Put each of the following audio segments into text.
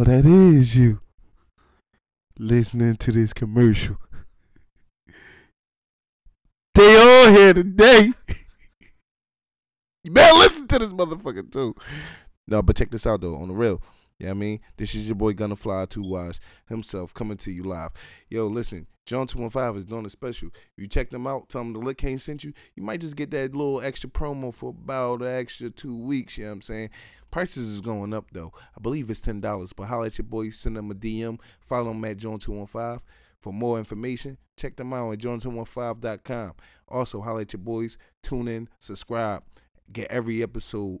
Oh, that is you. Listening to this commercial. They all here today. you better listen to this motherfucker too. No, but check this out though, on the real. Yeah, I mean, this is your boy Gonna Fly Two Wise himself coming to you live. Yo, listen, John Two One Five is doing a special. You check them out, tell them the Lit King sent you. You might just get that little extra promo for about an extra two weeks. You know what I'm saying? Prices is going up though. I believe it's ten dollars. But holla at your boy, send them a DM, follow them at John Two One Five. For more information, check them out at john215.com. Also, holla at your boys, tune in, subscribe, get every episode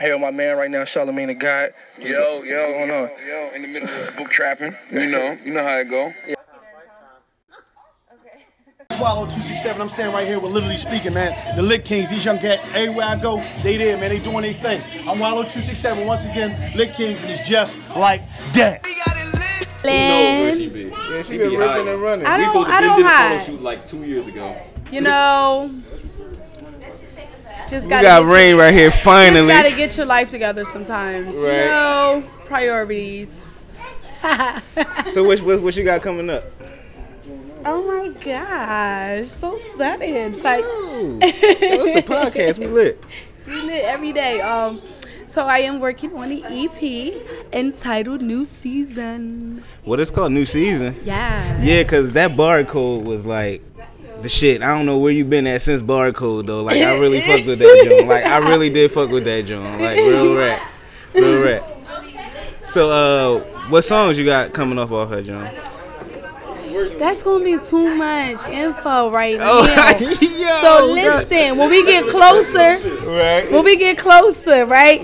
I'm my man right now, Charlemagne the God. What's Yo, go- yo, what's going yo, on? yo, in the middle of book trapping. You know, you know how it go. Swallow 267. I'm standing right here with literally speaking, man. The Lit Kings, these young cats, everywhere I go, they there, man. They doing their thing. I'm Wallow 267 once again, Lit Kings, and it's just like that. Land. she be? Yeah, she been ripping and running. I We don't. supposed to I been don't did a photo hide. shoot like two years ago. You know. Just gotta got rain your, right here Just finally. gotta get your life together sometimes. You know, priorities. So what, what, what you got coming up? Oh my gosh, so sudden. It's like What's the podcast? We lit. we lit every day. Um, so I am working on the EP entitled New Season. What it's called? New season. Yeah. Yeah, cause that barcode was like the shit. I don't know where you been at since barcode though. Like I really fucked with that joint. Like I really did fuck with that joint. Like real rap, real rap. So uh, what songs you got coming up off that joint? That's gonna be too much info right now. Oh, yo, So listen, when we get closer, right? when we get closer, right?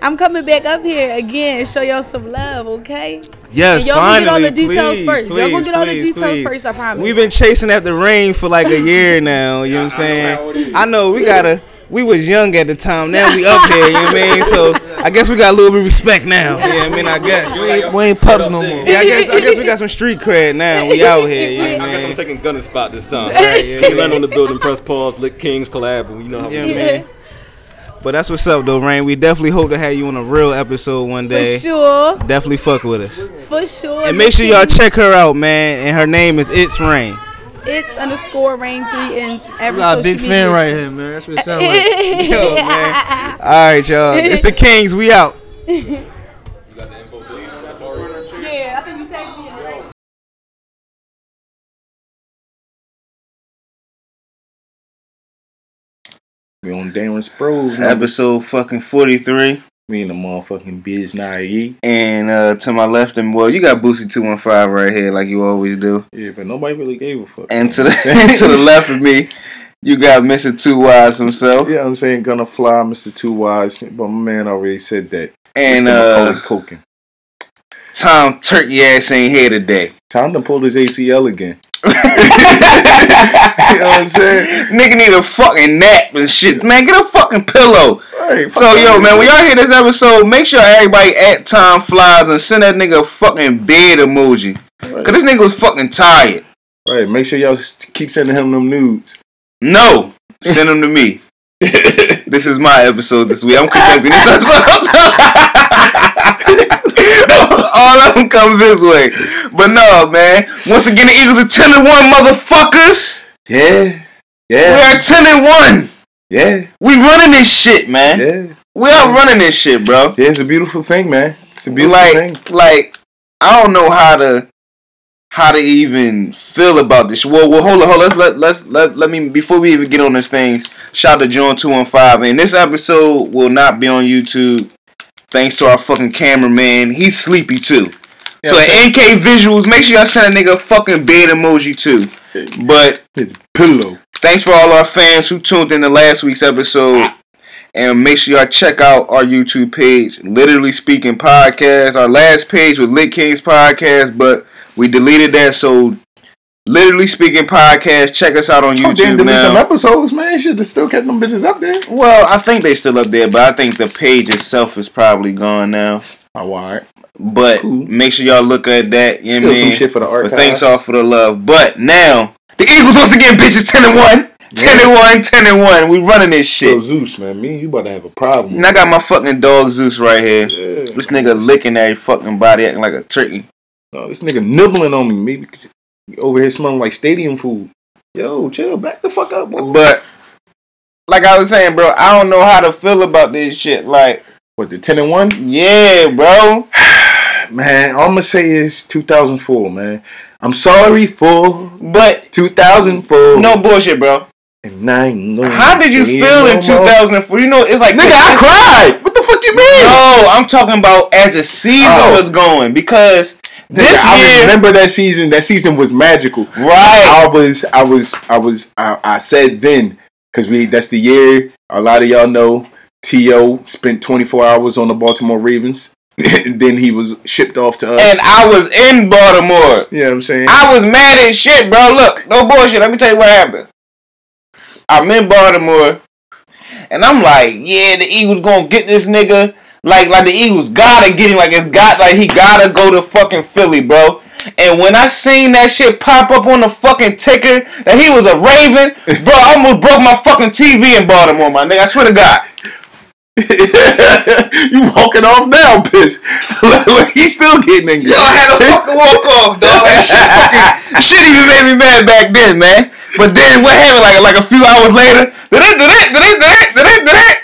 I'm coming back up here again, show y'all some love, okay? Yes, And y'all gonna finally. get all the details please, first. Y'all Please, gonna get all the please, details please. first, I promise. We've been chasing after rain for like a year now. You know what I'm saying? I know we gotta. We was young at the time. Now we up here. You know what I mean? So I guess we got a little bit of respect now. You know what I mean? I guess. We ain't- We ain't pups no more. Yeah, I guess. I guess we got some street cred now. We out here. You know what I I guess I'm taking Gunner's spot this time. Right, yeah, King Land on the building, press pause, Lit Kings collab. You know how Yeah, we do. man. But that's what's up, though, Rain. We definitely hope to have you on a real episode one day. For sure, Definitely fuck with us. for sure. And make sure y'all check her out, man. And her name is It's Rain. It's underscore rain three ends every got a social big media. fan right here, man. That's what it sounds like. Yo, man. All right, y'all. It's the Kings. We out. We on Darren Sproles. Episode fucking 43. Me and the motherfucking biz naive. And uh, to my left, and well, you got Boosie 215 right here, like you always do. Yeah, but nobody really gave a fuck. And to the, to the left of me, you got Mr. Two Wise himself. yeah, I'm saying gonna fly, Mr. Two Wise, but my man already said that. And Mr. uh, Culkin. Tom Turkey ass ain't here today. Time to pull his ACL again. you know what I'm saying? Nigga need a fucking nap and shit. Man, get a fucking pillow. Right, So yo, man, when y'all hear this episode, make sure everybody at Time Flies and send that nigga a fucking bed emoji. Cause this nigga was fucking tired. Right, make sure y'all keep sending him them nudes. No, send them to me. this is my episode this week. I'm conducting this episode. All of them come this way. But no, man. Once again, the Eagles are 10 and 1, motherfuckers. Yeah, Yeah. We are 10 and 1. yeah, We running this shit, man. yeah. We are running this shit, bro. Yeah, it's a beautiful thing, man. It's a beautiful like, thing. like, I don't know how to how to even feel about this. Well, well, hold on, hold on. Let's let let's let let me before we even get on these things. Shout out to John two one five. And this episode will not be on YouTube. Thanks to our fucking cameraman. He's sleepy too. so at NK Visuals, make sure y'all send a nigga a fucking bed emoji too. But Pillow. thanks for all our fans who tuned in to last week's episode. And make sure y'all check out our YouTube page, Literally Speaking Podcast. Our last page was Lit Kings Podcast, but we deleted that. So Literally Speaking podcast. Check us out on YouTube Oh, damn, delete them now. episodes, man. Should have still kept them bitches up there. Well, I think they still up there, but I think the page itself is probably gone now. Oh, all right. But make sure y'all look at that. You Still some mean? shit for the But thanks all for the love. But now the Eagles once again, bitches, ten and one. 10 and 1, 10 and 1. We running this Yo, shit. Zeus, man, me and you about to have a problem. And I got my fucking dog Zeus right here. Yeah. This nigga licking that fucking body acting like a turkey. No, this nigga nibbling on me. Maybe over here smelling like stadium food. Yo, chill, back the fuck up, boy. But like I was saying, bro, I don't know how to feel about this shit. Like, What the ten and one? yeah, bro. Man, all I'm gonna say is 2004, man. I'm sorry for But 2004. no bullshit, bro. and I ain't How did you feel in 2004? You know, it's like Nigga, I cried. What the fuck you mean? No, I'm talking about as the season Oh. was going because this I year, remember that season. That season was magical. right? I was, I was, I was, I, I said then because we that's the year. A lot of y'all know T.O. spent 24 hours on the Baltimore Ravens. then he was shipped off to us. And I was in Baltimore. you know what I'm saying? I was mad as shit, bro. Look, no bullshit. Let me tell you what happened. I'm in Baltimore, and I'm like, yeah, the Eagles gonna get this nigga. Like, like the Eagles gotta get him. Like it's got, like he gotta go to fucking Philly, bro. And when I seen that shit pop up on the fucking ticker that he was a Raven, bro, I almost broke my fucking TV in Baltimore, my nigga. I swear to God. you walking off now, bitch. like, he's still getting in. Yo, I had a fucking walk off, dog. That shit, fucking, shit even made me mad back then, man. But then what happened? Like like a few hours later, did it, did it, did it, did it, did it, did it?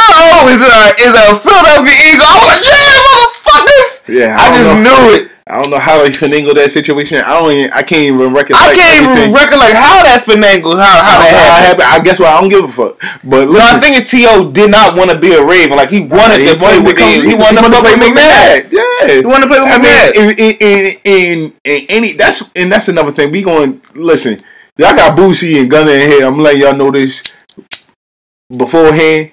T.O. is a is a Philadelphia Eagle. I was like, yeah, motherfuckers. Yeah, I, don't just know. knew it. I don't know how they finagle that situation. I don't. Even, I can't even recollect. I can't even everything. recollect how that finagle, how how that happened. happened. I guess what I don't give a fuck. But No, I think it's T.O. did not want to be a Raven. Like he wanted he to play with the, he wanted to play with McNabb. Yeah, He wanted to play with I McNabb. mean, in, in, in, in, in any that's and that's another thing. We going listen. Y'all got Boosie and Gunner in here. I'm letting y'all know this beforehand.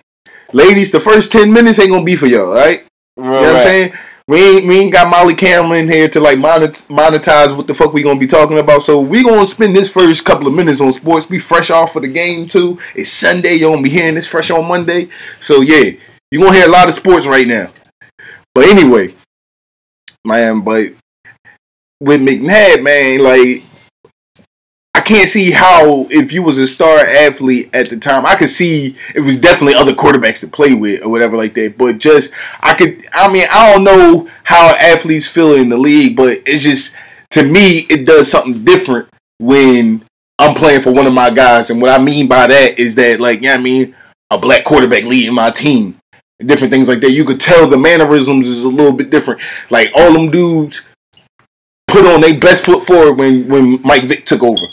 Ladies, the first ten minutes ain't gonna be for y'all, all right? You know what I'm saying? We ain't we ain't got Molly Cameron in here to like monet- monetize what the fuck we gonna be talking about. So we gonna spend this first couple of minutes on sports. Be fresh off for the game too. It's Sunday. You gonna be hearing this fresh on Monday. So yeah, you gonna hear a lot of sports right now. But anyway, man, but with McNabb, man, like can't see how if you was a star athlete at the time, I could see it was definitely other quarterbacks to play with or whatever like that. But just I could I mean, I don't know how athletes feel in the league, but it's just to me it does something different when I'm playing for one of my guys. And what I mean by that is that like, yeah, I mean, a black quarterback leading my team. Different things like that. You could tell the mannerisms is a little bit different. Like all them dudes put on their best foot forward when when Mike Vick took over.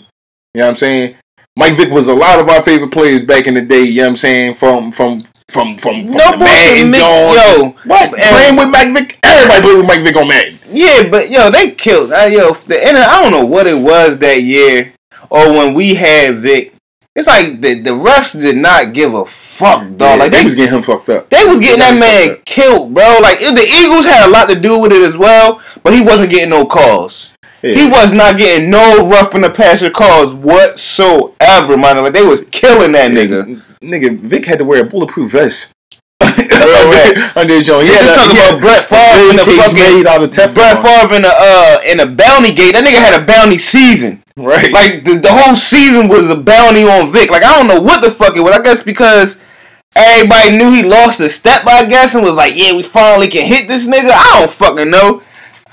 You know what I'm saying? Mike Vick was a lot of our favorite players back in the day. You know what I'm saying? From from from from, from No the Madden Mick- yo. what And- playing with Mike Vick? Everybody played with Mike Vick on Madden. Yeah, but yo, they killed. Uh, yo, the N- I don't know what it was that year or when we had Vic. It's like the the refs did not give a fuck, dog. Yeah, like they they was getting him fucked up. they was getting They that man killed, bro. Like the Eagles had a lot to do with it as well, but he wasn't getting no calls. Yeah. He was not getting no rough in the passer calls whatsoever, man. Like they was killing that nigga. Nigga, Vic had to wear a bulletproof vest. Under his joint. You He had a- talking he about Brett Favre in the fucking made out of Teflon. Brett Favre in the uh in the bounty gate. That nigga had a bounty season. Right. Like the, the whole season was a bounty on Vic. Like I don't know what the fuck it was. I guess because everybody knew he lost a step, I guess, and was like, yeah, we finally can hit this nigga. I don't fucking know.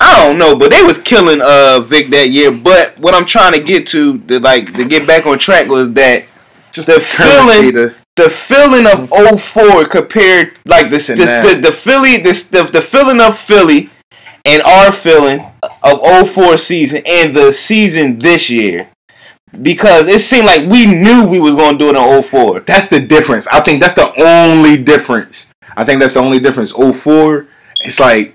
I don't know, but they was killing uh Vic that year. But what I'm trying to get to, to like to get back on track, was that Just the feeling, the- the feeling of 04 compared, like this, this the, the Philly, this the, the feeling of Philly, and our feeling of 04 season and the season this year, because it seemed like we knew we was gonna do it in 04. That's the difference. I think that's the only difference. I think that's the only difference. 04, it's like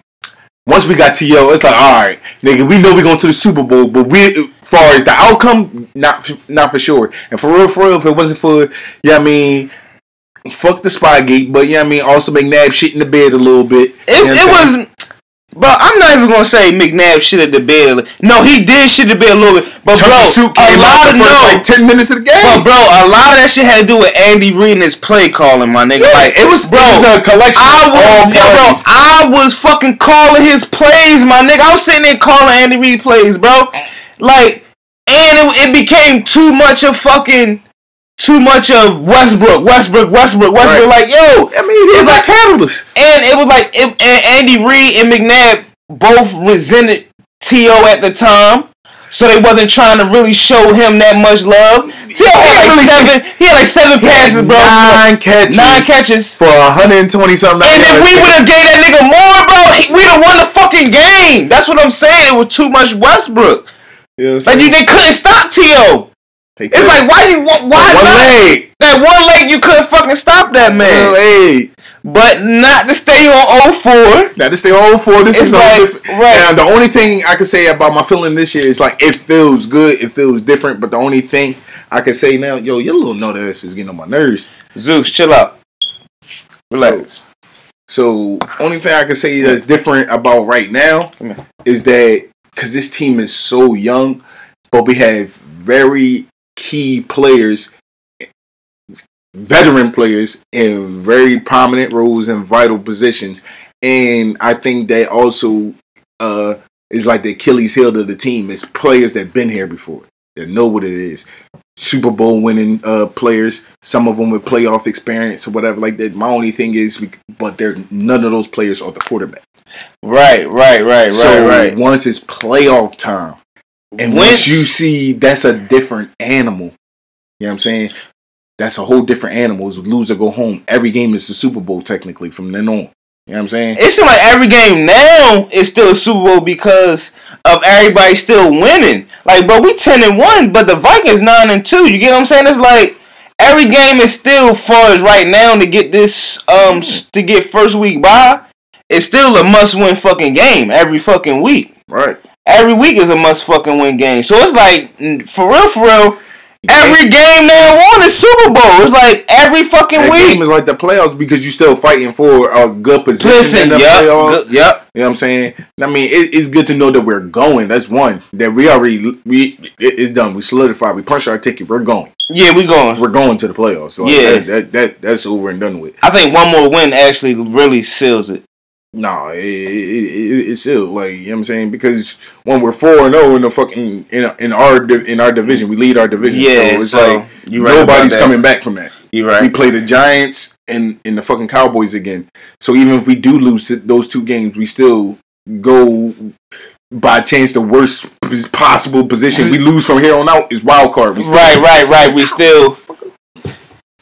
once we got T.O., yo, it's like all right, nigga, we know we going to the Super Bowl, but we, far as the outcome, not not for sure. And for real, for real, if it wasn't for, yeah, I mean, fuck the spy Spygate, but yeah, I mean, also McNabb shit in the bed a little bit. It, You know what I'm saying? it was Bro, I'm not even gonna say McNabb shit at the bed. No, he did shit at the bed a little bit, but bro, Suit a came out lot of no, like ten minutes of the game. but bro, a lot of that shit had to do with Andy Reid and his play calling, my nigga. like it was, bro, it was a collection I was, yo, bro. I was fucking calling his plays, my nigga. I was sitting there calling Andy Reid plays, bro. Like, and it, it became too much of fucking, too much of Westbrook, Westbrook, Westbrook, Westbrook. Right. Like, yo, I mean, he's like catalyst. and it was like it, and Andy Reid and McNabb both resented T.O. at the time. So they wasn't trying to really show him that much love. T.O. had like seven. He had like seven passes, bro. Nine catches. Nine catches. for 120 something. And if we would have gave that nigga more, bro, he- we'd have won the fucking game. That's what I'm saying. It was too much Westbrook. Yeah, Like you, they couldn't stop T.O. It's like why you why one not? leg. That one leg you couldn't fucking stop that One man. leg. But not to stay on 0-4. Now this the old four. This It's is like- different. right. Now the only thing I can say about my feeling this year is like it feels good. It feels different. But the only thing I can say now, yo, your little nut ass is getting on my nerves. Zeus, chill out. Relax. So only thing I can say that's different about right now is that because this team is so young, but we have very key players, veteran players in very prominent roles and vital positions, and I think that also uh, is like the Achilles heel to the team is players that been here before that know what it is. Super Bowl winning uh, players, some of them with playoff experience or whatever like that. My only thing is, but they're none of those players are the quarterback. Right, right, right, So right, right. once it's playoff time, and Once- once you see that's a different animal, you know what I'm saying? That's a whole different animal. It's lose or go home. Every game is the Super Bowl technically from then on. You know what I'm saying? It seems like every game now is still a Super Bowl because of everybody still winning. Like, bro, we ten and one, but the Vikings nine and two. You get what I'm saying? It's like every game is still far as right now to get this um to get first week by. It's still a must win fucking game every fucking week. Right. Every week is a must fucking win game. So it's like for real, for real. Every game now won is Super Bowl. It's like every fucking That week. game is like the playoffs because you're still fighting for a good position Listen, in the yep, playoffs. good- yep. You know what I'm saying? I mean, it, it's good to know that we're going. That's one. That we already we it, it's done. We solidified. We punched our ticket. We're going. Yeah, we going. We're going to the playoffs. So Yeah. that, that, that that's over and done with. I think one more win actually really seals it. No, it, it, it, it's still like you know what I'm saying because when we're four and zero in the fucking in in our in our division, we lead our division. Yeah, so it's so like right nobody's coming back from that. You right. We play the Giants and and the fucking Cowboys again. So even if we do lose those two games, we still go by chance the worst possible position. We lose from here on out is wild card. We still, Right, right, right. We still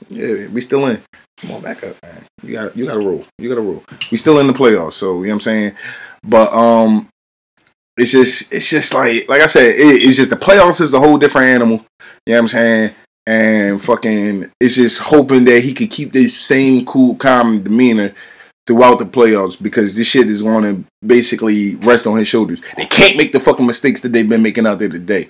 Yeah, we still in. Come on, back up, man. You got you got to rule. You got to rule. We still in the playoffs, so you know what I'm saying. But um, it's just it's just like like I said, it, it's just the playoffs is a whole different animal. You know what I'm saying? And fucking, it's just hoping that he could keep this same cool, calm demeanor throughout the playoffs because this shit is going to basically rest on his shoulders. They can't make the fucking mistakes that they've been making out there today.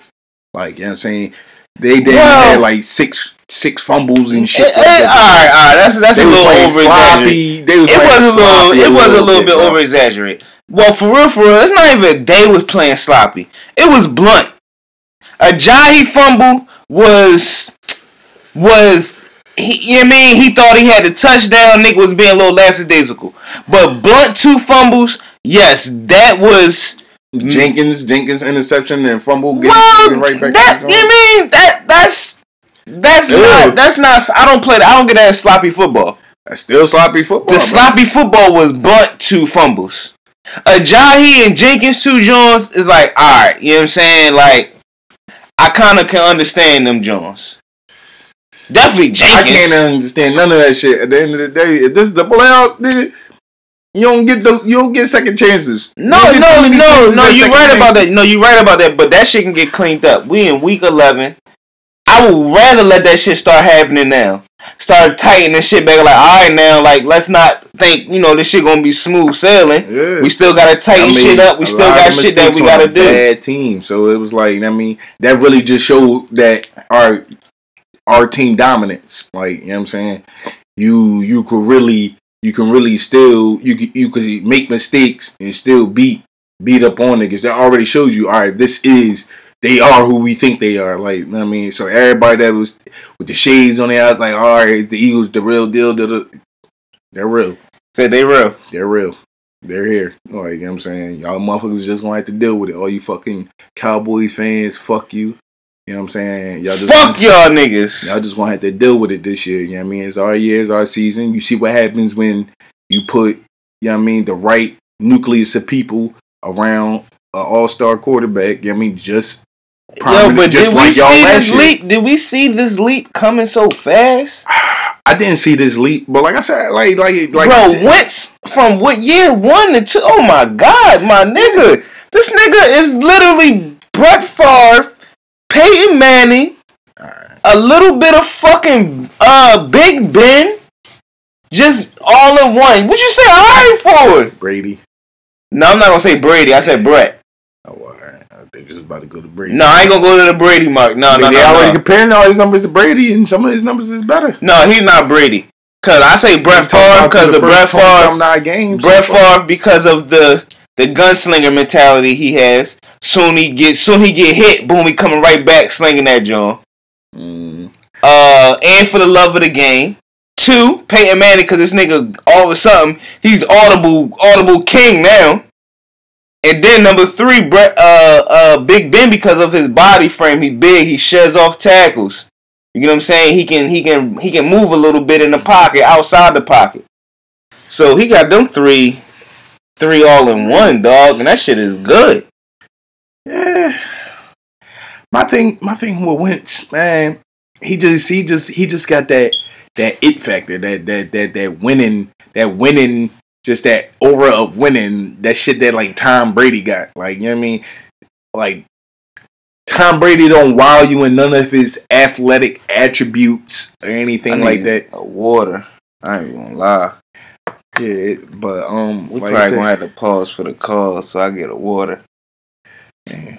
Like you know what I'm saying? They they Well- had like six six fumbles and shit. Eh, like eh, that. all right, all right. That's that's They a little over sloppy. They was It was a little. It was a little bit bro. over exaggerated. Well, for real, for real, it's not even they was playing sloppy. It was Blount. A Ajayi fumble was was he, you know what I mean? He thought he had the touchdown. Nick was being a little lackadaisical. But Blount two fumbles, yes, that was Jenkins, Jenkins interception and fumble, getting well. right back. that you know I mean? That that's that's Ew. not that's not. I don't play. that. I don't get that sloppy football. That's still sloppy football. The bro. sloppy football was Blount two fumbles. Ajayi and Jenkins two Jones is like, alright, you know what I'm saying? Like, I kind of can understand them Jones. Definitely Jenkins. I can't understand none of that shit. At the end of the day, if this is the playoffs, nigga, you don't get the you don't get second chances. no, no, no, no. You're right about that. No, you're right about that. But that shit can get cleaned up. We in week 11. I would rather let that shit start happening now. Start tightening shit back. Like, all right, now, like, let's not think you know this shit gonna be smooth sailing. Yeah. We still gotta tighten I mean, shit up. We still got shit that we gotta do. Bad team, so it was like I mean that really just showed that our our team dominance. Like you know what I'm saying, you you could really you can really still you can- you could make mistakes and still beat beat up on niggas. That already shows you, all right, this is they are who we think they are. Like, you know what I mean, so everybody that was with the shades on their eyes, like, all right, the Eagles, the real deal. They're real. Said they real. They're real. They're here. Like, you know what I'm saying? Y'all motherfuckers just gonna have to deal with it. All you fucking Cowboys fans, fuck you. You know what I'm saying? Y'all just Fuck y'all niggas. Y'all just gonna have to deal with it this year. You know what I mean? It's our year, it's our season. You see what happens when you put, you know what I mean, the right nucleus of people around an all star quarterback. You know what I mean? Just Yo, but did we see this year. leap? Did we see this leap coming so fast? I didn't see this leap, but like I said, like like like Bro, Wentz from what year one to two? Oh my god, my nigga, this nigga is literally Brett Favre, Peyton Manning, a little bit of fucking uh Big Ben, just all in one. What you say alright for? Brady. No, I'm not gonna say Brady. I said Brett. Oh, all right. I think is about to go to Brady. No, I ain't gonna go to the Brady mark. No, I no, mean, no, they already no. comparing all his numbers to Brady, and some of his numbers is better. No, he's not Brady. Cause I say Brett Favre because the Brett first 20 Favre. games. Brett. Favre because of the the gunslinger mentality he has. Soon he get soon he get hit, boom, he coming right back slinging that John. Mm. Uh, and for the love of the game. Two, Peyton Manning because this nigga all of a sudden he's audible audible king now. And then number three, Brett, uh, uh, Big Ben because of his body frame, he big, he sheds off tackles. You know what I'm saying? He can he can he can move a little bit in the pocket, outside the pocket. So he got them three, three all in one, dog, and that shit is good. Yeah. My thing, my thing with Wentz, man, he just, he just, he just got that, that it factor, that, that, that, that winning, that winning, just that aura of winning, that shit that like Tom Brady got, like you know what I mean, like Tom Brady don't wow you in none of his athletic attributes or anything like that. A water. I ain't gonna lie. Yeah, it- but um, We like probably said- gonna have to pause for the call so I get a water.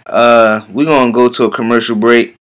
Uh, we gonna go to a commercial break.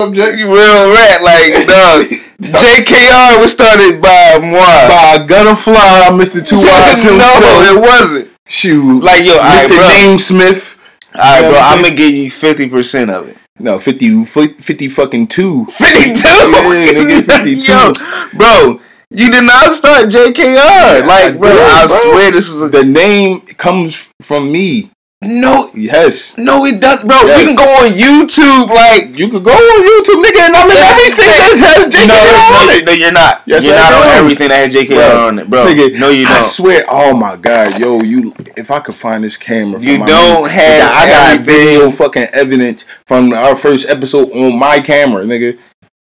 Subject. You real rat like dog. JKR was started by moi. by Gunna Fly, Mr. Two Eyes himself. no, it wasn't. Shoot, Like yo, Mr. bro. James Smith. Alright, bro. I'm gonna give you fifty percent of it. No, 50, 50 fucking two. 52. Yeah, nigga, 52. Yo, bro, you did not start JKR. Like, bro, did, I bro. swear this was a The name comes from me. No. Yes. No, it does, bro. Yes. You can go on YouTube, like You could go on YouTube, nigga, and I'm in everything that has JKR no, on no, it. no, you're not. Yes, you're I not on am. everything that has JKR Bro, on it, bro. Nigga, no, you don't. I swear, oh my god, yo, you. If I could find this camera, from You don't have I got video fucking evidence from our first episode on my camera, nigga.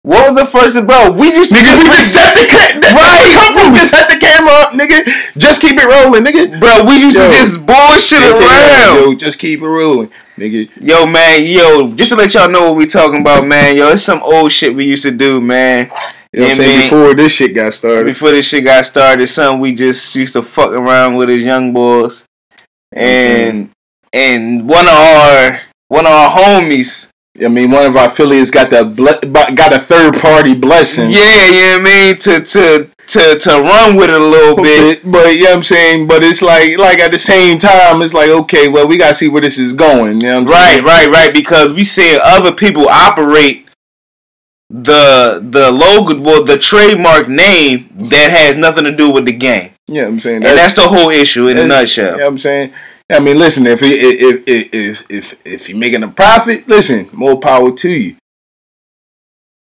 What was the first, bro? We used to Nigga, we just set the ca- I come from. We set the camera up, nigga. Just keep it rolling, nigga. bro. We used Yo. to just bullshit around. Yo, just keep it rolling, nigga. Yo, man, yo, just to let y'all know what we talking about, man. Yo, it's some old shit we used to do, man. You know what I'm saying? man. Before this shit got started. Before this shit got started, something we just used to fuck around with as young boys, and and one of our one of our homies, I mean, one of our affiliates got the ble- got a third party blessing. yeah, you know what I mean, to to to to run with it a little bit. But, but you know what I'm saying? But it's like like at the same time, it's like, okay, well, we gotta see where this is going. You know what I'm Right, saying? right, right. Because we see other people operate the the logo, well, the trademark name that has nothing to do with the game, Yeah, I'm saying and that's the whole issue in a that's- nutshell. You know I'm saying? I mean, listen, if it- if if if if if you're making a profit, listen, more power to you.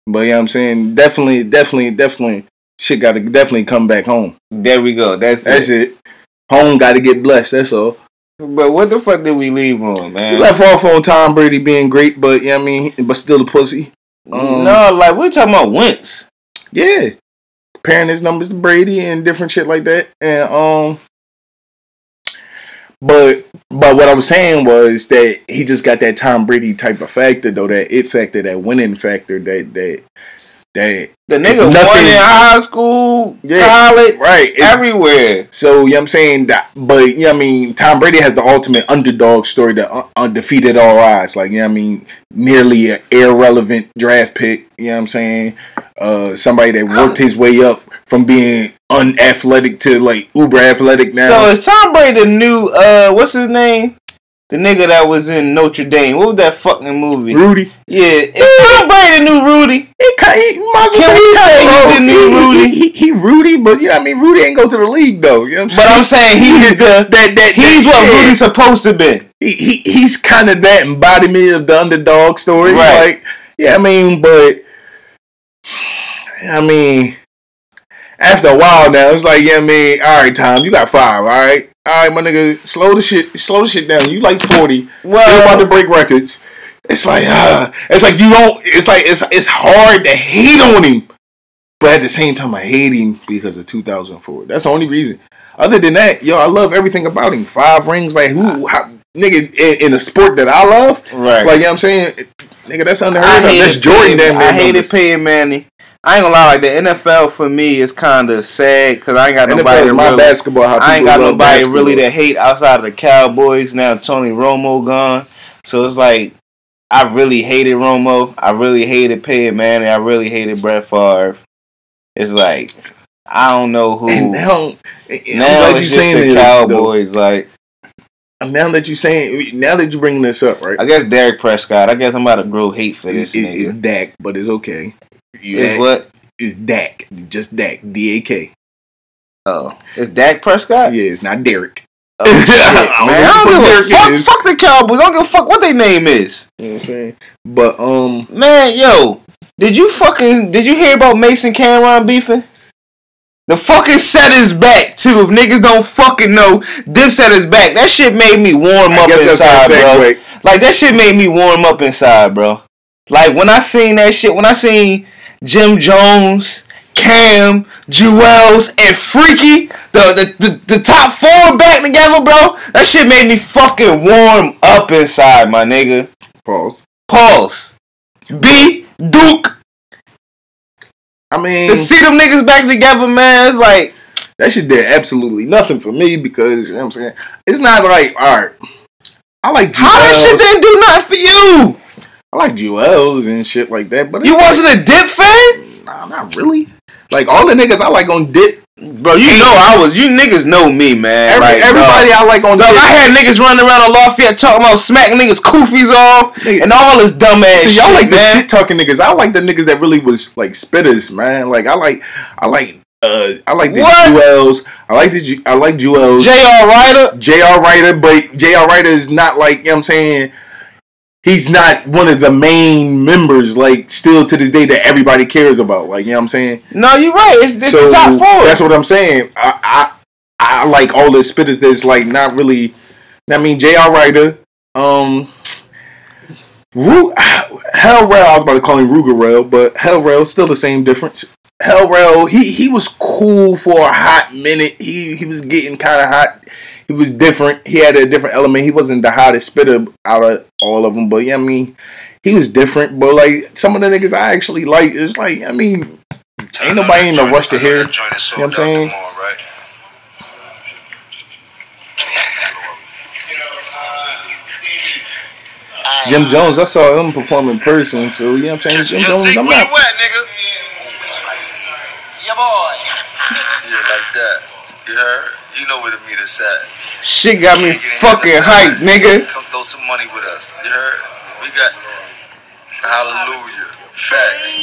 But you know I'm saying? Definitely, definitely, definitely, shit got to definitely come back home. There we go. That's, That's it. it. Home got to get blessed. That's all. But what the fuck did we leave on, We man? left off on Tom Brady being great, but you know I mean, but still a pussy. Um, no, like we're talking about Wentz. Yeah, comparing his numbers to Brady and different shit like that, and um, but but what I was saying was that he just got that Tom Brady type of factor, though that it factor, that winning factor, that that that The nigga won nothing- in high school, Yeah, college, right. It- everywhere. So, you know what I'm saying? That, but, you know what I mean? Tom Brady has the ultimate underdog story, the un- undefeated all odds. Like, you know what I mean? Nearly an irrelevant draft pick, you know what I'm saying? Uh, somebody that worked his way up from being unathletic to like uber athletic now. So is Tom Brady the new uh what's his name? The nigga that was in Notre Dame. What was that fucking movie? Rudy. Yeah, is Tom Brady the new Rudy? He, ca- he might as well Can we say, he's the new Rudy? He, he, he Rudy, but you know what I mean. Rudy ain't go to the league though. You know what I'm saying? But I'm saying he's the that that he's what yeah. Rudy's supposed to be. he, he he's kind of that embodiment of the underdog story. Right. Like, yeah, I mean, but I mean, after a while now, it's like, yeah, I mean, all right, Tom, you got five, all right, all right, my nigga, slow the shit, slow the shit down. You like forty, still about to break records. It's like, ah, it's like you don't. It's like it's it's hard to hate on him, but at the same time, I hate him because of 2004. That's the only reason. Other than that, yo, I love everything about him. Five rings, like who, how, nigga, in, in a sport that I love, Right. Like you know what I'm saying, nigga, that's unheard of. That's Jordan. paying, Damn, I hated numbers. paying Manny. I ain't gonna lie, like the NFL for me is kind of sad because I ain't got NFL nobody. my really, basketball, I ain't got nobody basketball. really to hate outside of the Cowboys. Now Tony Romo gone, so it's like I really hated Romo. I really hated Peyton Manning. I really hated Brett Favre. It's like I don't know who. And now, and I'm now glad it's you saying the this. though. Cowboys. Like Now that you saying, now that you bringing this up, right? I guess Derek Prescott. I guess I'm about to grow hate for this it- nigga. it's Dak, but it's okay. You It's add- what? It's Dak, just Dak, D A K. Oh, it's Dak Prescott. Yeah, it's not Derek. Oh, shit, I don't man, know I don't give a fuck fuck. is. Fuck the Cowboys. I don't give a fuck what their name is. You know what I'm saying? But um, Man, yo, did you fucking did you hear about Mase and Cam'ron beefing? The fucking set is back too. If niggas don't fucking know, Dipset is back. That shit made me warm up inside, bro. Like that shit made me warm up inside, bro. Like when I seen that shit, when I seen Jim Jones, Cam, Juelz, and Freekey, the, the the the top four back together, bro. That shit made me fucking warm up inside, my nigga. pause. Pause. B Duke. I mean, To see them niggas back together, man, it's like that shit did absolutely nothing for me because you know what I'm saying. It's not like all right. I like how that shit didn't do nothing for you. I like Juelz and shit like that, but You wasn't a dip fan, Nah, not really. Like all the niggas I like on dip. bro. You know I was. You niggas know me, man. Every, like, everybody dog. I like on Dog, dip. I had niggas running around on Lafayette talking about smacking niggas koofies off Nigga. and all this dumb ass See, y'all shit, like the shit talking niggas. I like the niggas that really was like spitters, man. Like I like, I like, uh, I like the What? Juelz. I like the, Ju- I like Juelz. J.R. Writer. J.R. Writer, but J.R. Writer is not like, you know what I'm saying? He's not one of the main members, like, still to this day that everybody cares about. Like, you know what I'm saying? No, you're right. It's, it's so the top four. that's what I'm saying. I, I, I like all the spitters that's like not really. I mean, J.R. Writer, um, Ru- Hell Rell. I was about to call him Ruger Rail, but Hell Rell still the same difference. Hell Rell, he he was cool for a hot minute. He he was getting kind of hot. He was different. He had a different element. He wasn't the hottest spitter out of all of them, but yeah, I mean, he was different. But like some of the niggas I actually like, it's like I mean, ain't nobody in a rush to hear. You know what I'm saying? Jim Jones, I saw him perform in person, so you know what I'm saying. Jim Jones, I'm not. nigga? Yeah, boy. yeah, like that. You heard? You know where the meet is at. Shit got me fucking here, hyped, nigga. Come throw some money with us. You heard? We got hallelujah. Facts.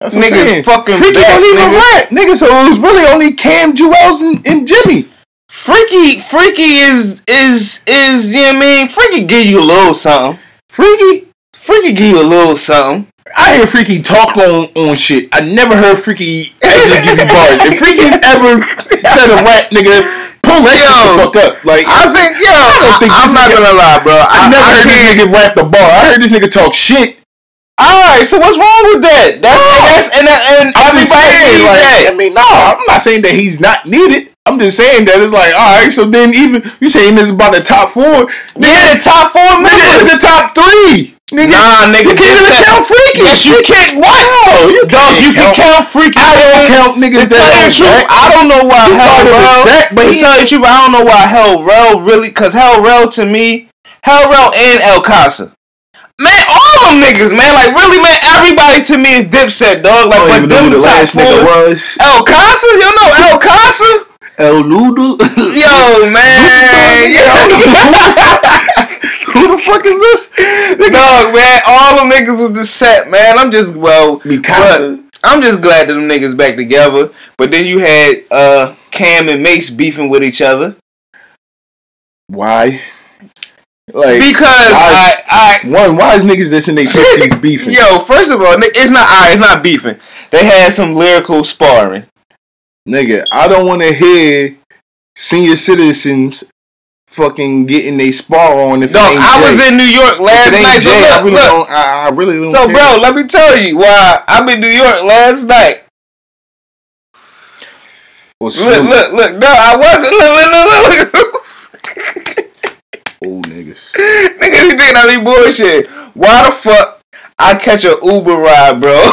That's what I'm saying. fucking Freekey back, don't even nigga. rap, nigga. So it was really only Cam, Juelz, and, and Jimmy. Freekey, Freekey is is is you know what I mean. Freekey give you a little something. Freekey, Freekey give you a little something. I hear Freekey talk on on shit. I never heard Freekey actually give you bars. If Freekey ever said a rap, nigga, pull that shit the fuck up. Like I think yo, I don't think am this not gonna lie, bro. I, I, never I heard this nigga rap the bar. I heard this nigga talk shit. All right, so what's wrong with that? That's and that's and, and I'm everybody saying, needs like, that. I mean, no, I'm not saying that he's not needed. I'm just saying that it's like, all right. So then, even you saying this about the top four? Yeah, the top four Nigga, it's the top three. Nigga, Nah, nigga, you can't even count Freekey. Yes, you can't. What? No, you Dog, can't you can count Freekey. I don't count niggas To tell you that truth, I don't know why You Hell Rell. but to he tell you the truth, I don't know why Hell Rell really, cause Hell Rell to me, Hell Rell and El Casa. Man, all them niggas, man. Like really, man. Everybody to me is Dipset, dog. Like, don't but them who the top last nigga was. El Casa, you know El Casa. El Ludo. Yo, man. Who the fuck is this? Dog, man. All them niggas was the set, man. I'm just well. Mikasa. but I'm just glad that them niggas back together. But then you had uh Cam and Mase beefing with each other Why? Like because why- I, I one, why is niggas this in their fifties beefing? Yo, first of all, it's not I, it's not beefing. They had some lyrical sparring. Nigga, I don't want to hear senior citizens fucking getting a spar on if ain't I Jay. was in New York last night. So Jay, I really look. don't. I, I really don't. So, care. bro, let me tell you why I'm in New York last night. Or Look, look, look. No, I wasn't. Look, look, look, look. Old niggas. Niggas, you think I be bullshit. Why the fuck I catch a Uber ride, bro?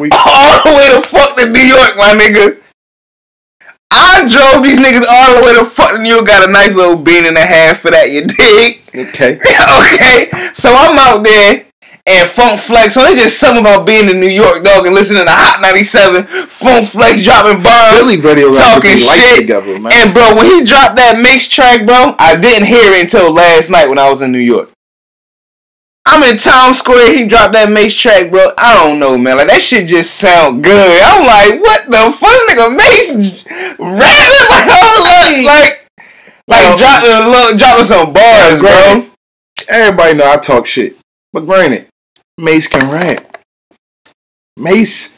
We- all the way to fuck to New York, my nigga. I drove these niggas all the way to fuck to New York. Got a nice little bean and a half for that, you dig? Okay. okay, so I'm out there and Funk Flex. So it's just something about being in New York, dog, and listening to Hot 97. Funk Flex dropping bars, Philly radio talking shit. together, man. And bro, when he dropped that mix track, bro, I didn't hear it until last night when I was in New York. I'm in Times Square. He dropped that mix track, bro. I don't know, man. Like that shit just sound good. I'm like, what the fuck, nigga? Mase rapping like, I'm like, like, like dropping, a uh, little, dropping some bars, bro. granted, Everybody know I talk shit, but granted, Mase can rap. Mase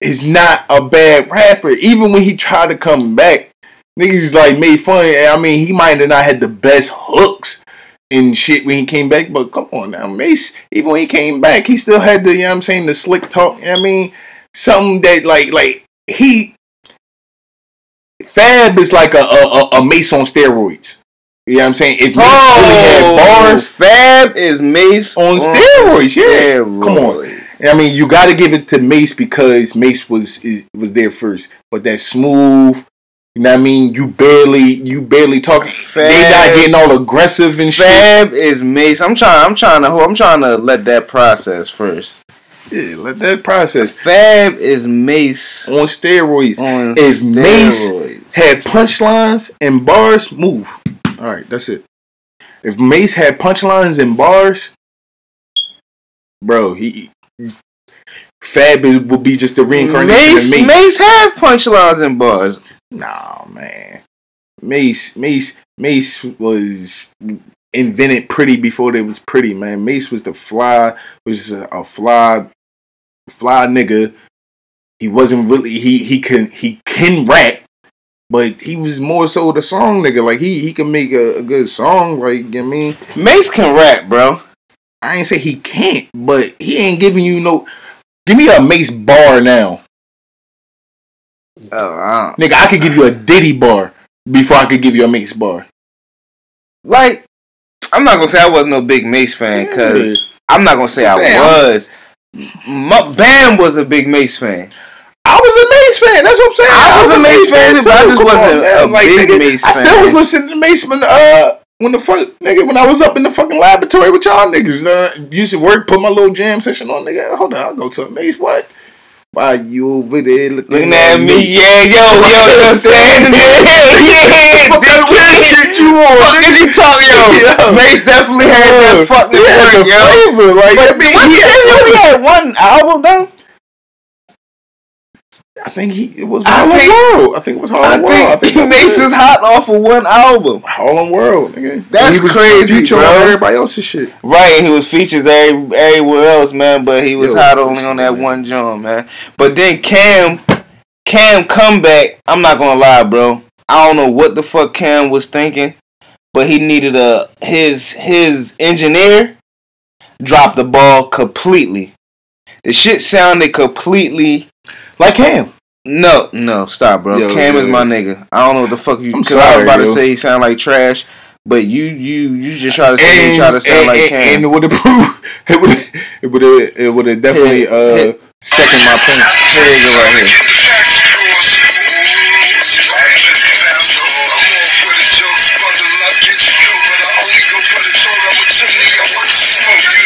is not a bad rapper. Even when he tried to come back, niggas like made fun. I mean, he might have not had the best hooks and shit when he came back, but come on now, Mase. Even when he came back, he still had the you know what I'm saying the slick talk. You know what I mean, something that like like he. Fab is like a a, a, Mase on steroids. You know what I'm saying? If Mase really had oh. bars, Fab is Mase on steroids. Yeah, come on. I mean, you got to give it to Mase because Mase was is, was there first. But that smooth, you know what I mean? You barely you barely talk. They not getting all aggressive and shit. Fab is Mase. I'm trying. I'm trying to. I'm trying to let that process first. Yeah, let that process. Fab is Mase on steroids. On if Mase had punchlines and bars, move. All right, that's it. If Mase had punchlines and bars, bro, he Fab is- would be just the reincarnation Mase, of Mase. Mase have punchlines and bars. Nah, man. Mase, Mase, Mase was invented pretty before they was pretty, man. Mase was the fly, was a, a fly, fly nigga. He wasn't really he he can he can rap, but he was more so the song nigga. Like he he can make a, a good song. Like you know what I mean, Mase can rap, bro. I ain't say he can't, but he ain't giving you no. Give me a Mase bar now, Oh, I nigga. I could give you a Diddy bar before I could give you a Mase bar. like I'm not gonna say I wasn't no big Mase fan because I'm not gonna say I was. M- Bam was a big Mase fan. I was a Mase fan. That's what I'm saying. I was a Mase fan, but I just Come wasn't man. a big nigga, Mase I still was listening to Mase when uh when the fuck nigga when I was up in the fucking laboratory with y'all niggas. Uh, used to work, put my little jam session on. Nigga, hold on, I'll go to a Mase. What? Why you over there looking, Looking at me, yeah, yo, yo, you understand? Yeah, yeah, Fuck the shit you on? Fuck is he talking, yo? Mase definitely had that fucking He work, the yo. flavor, like, I mean, What's he he flavor. had one album though. I think he it was I Harlem World. I think it was I Harlem World. I think think Mase is hot off of one album. Harlem World. Nigga. That's he was crazy, featuring bro. on everybody else's shit. Right, and he was features every, everywhere else, man. But he was Yo, hot only on that one joint, man. But then Cam, Cam comeback. I'm not gonna lie, bro. I don't know what the fuck Cam was thinking, but he needed a his his engineer dropped the ball completely. The shit sounded completely like Cam. No, no, stop, bro. Yo, Cam yo, is my nigga. I don't know what the fuck you. I'm Cause I was sorry, about to say he sound like trash, but you you you just try to say and, try to sound and, like and, Cam. and it would have proved it would it would have it would have definitely Hit- uh hit. second my point. Here you go right here. I'm all for the jokes, bundle up, get you killed, but I only go for the throat. I'm a chimney, I'm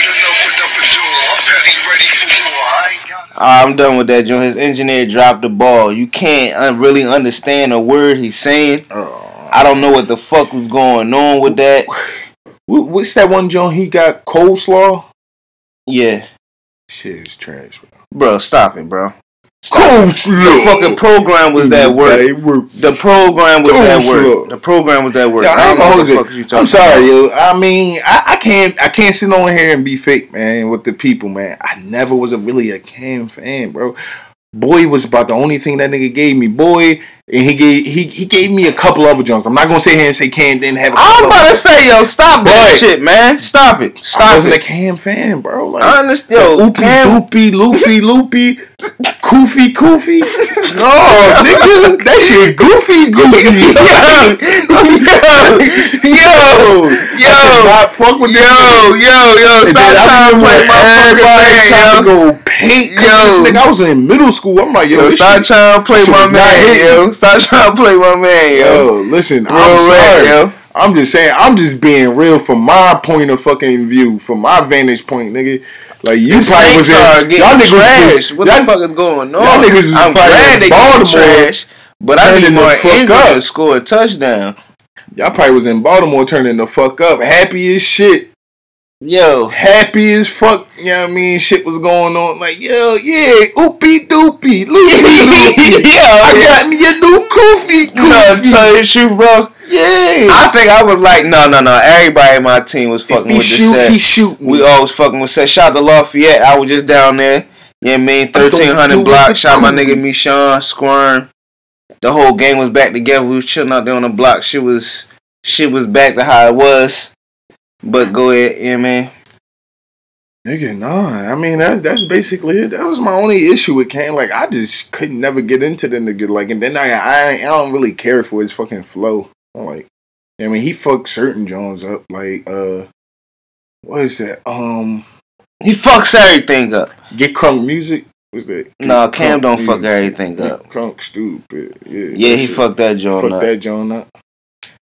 I'm done with that, Joe. His engineer dropped the ball. You can't un- really understand a word he's saying. I don't know what the fuck was going on with that. What- What's that one John? He got coleslaw. Yeah, Shit is trash, bro. bro, stop it, bro. Coleslaw. The fucking program was that mm, word. word. The program was that word. The program was that word. I don't know what the fuck you talking I'm sorry, yo. I mean, I, I can't, I can't sit on here and be fake, man, with the people, man. I never was a really a Cam fan, bro. Boy was about the only thing that nigga gave me, boy, and he gave he he gave me a couple other Jones. I'm not gonna sit here and say Cam didn't have. a I'm about to say, yo, stop that shit, man. Stop it. I Stop wasn't it. a Cam fan, bro. Like, I understand. Yo, Oopie Cam, doopy, loopy loopy, koofy koofy. No, nigga, that shit goofy goofy. yo, yo, yo, Not fuck with yo, yo, yo, And stop trying to play my everybody tried man, to yo. go paint. Yo. Yo, this nigga, I was in middle school. I'm like, yo, Yo, stop shit- trying to play my man, yo. Stop trying to play my man, yo. Yo, listen, Real I'm sorry. yo. I'm just saying, I'm just being real from my point of fucking view, from my vantage point, nigga. Like you The probably was Saints in, y'all niggas trash. was, what the fuck is going on? y'all niggas was I'm probably glad in they Baltimore trash, but I need more fuck up. to score a touchdown. y'all probably was in Baltimore turning the fuck up, happy as shit. Yo, happy as fuck. You know what I mean? Shit was going on. Like, yo, yeah, oopie doopie, loopy loopy. Yo, I got me a new koofy You know, koofy. tell you bro. Yeah. I think I was like, no, no, no. Everybody in my team was if fucking he with shoot, the set. he shoot me. We always fucking with set. Shout out to Lafayette. I was just down there. You know what I mean? don't do 1300 it block. Shout out my nigga Michon, Squirm. The whole game was back together. We was chilling out there on the block. Shit was shit was back to how it was. But go ahead, yeah, man. Nigga, nah. I mean, that, that's basically it. That was my only issue with Kane. Like, I just couldn't never get into the nigga. Like, and then I, I, I don't really care for his fucking flow. I'm like, I mean, he fucked certain Jones up. Like, uh, what is that? Um, He fucks everything up. get crunk music. What's that? Get Nah, Cam don't fuck Music. everything Get up. Crunk stupid. Yeah, Yeah, he shit. fucked that joint Fucked up. that John up.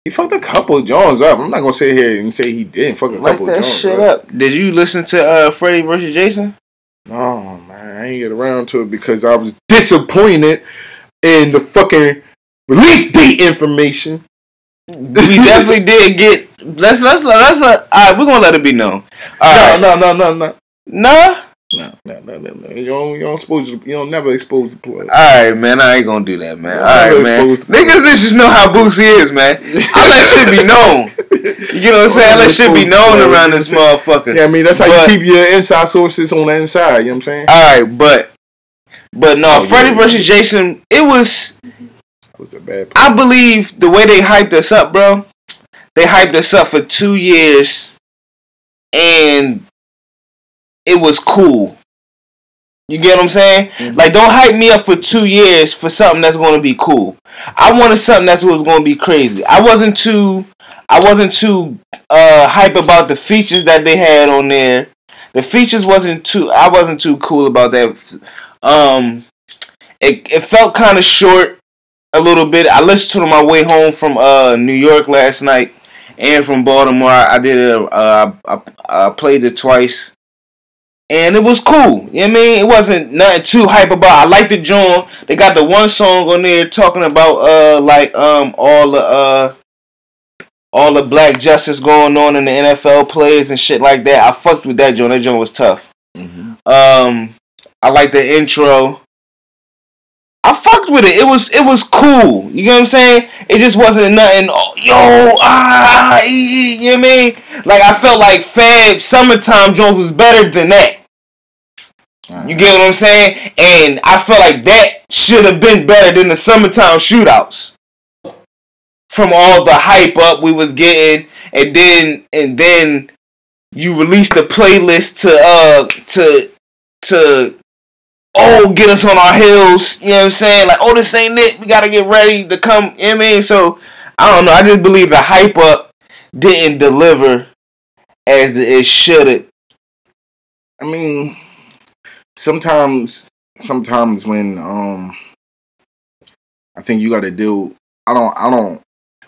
He fucked a couple Johns up. I'm not gonna sit here and say he didn't fuck a Like couple that Johns shit up. up. Did you listen to uh Freddy versus Jason? No, man, I ain't get around to it because I was disappointed in the fucking release date information. We definitely did get. Let's let's let's let. All right, we're gonna let it be known. All right, no, no, no, no, no, no. no, no, no, no, no. You don't, you don't expose, you don't never expose the plug. All right, man. I ain't gonna do that, man. All right, man. Niggas, let's just know how Boosie is, man. I let shit be known. You know what I'm saying? I let shit be known around this motherfucker. Yeah, I mean that's how But- you keep your inside sources on the inside. You know what I'm saying? All right, but but no, Oh, Freddy yeah. versus Jason. It was. Was a bad. I believe the way they hyped us up, bro. They hyped us up for two years, and it was cool. You get what I'm saying? Mm-hmm. Like, don't hype me up for two years for something that's going to be cool. I wanted something that's was going to be crazy. I wasn't too, I wasn't too uh, hype about the features that they had on there. The features wasn't too. I wasn't too cool about that. Um, it it felt kind of short a little bit. I listened to it on my way home from uh New York last night and from Baltimore. I did it. Uh, I, I played it twice, and it was cool. You know what I mean? It wasn't nothing too hype about. I liked the joint. They got the one song on there talking about uh like um all the uh all the black justice going on in the NFL players and shit like that. I fucked with that joint. That joint was tough. Um, I like the intro. Fucked with it. It was it was cool. You know what I'm saying? It just wasn't nothing. Oh, yo, ah, ee, you know what I mean? Like I felt like Fab Summertime Jones was better than that. You get what I'm saying? And I felt like that should have been better than the Summertime Shootouts. From all the hype up we was getting, and then and then you released the playlist to uh to to oh, get us on our heels. You know what I'm saying? Like, oh, this ain't it. We gotta get ready to come. You know I mean? So I don't know. I just believe the hype up didn't deliver as it should. I mean, sometimes, sometimes when um, I think you got to do. I don't. I don't.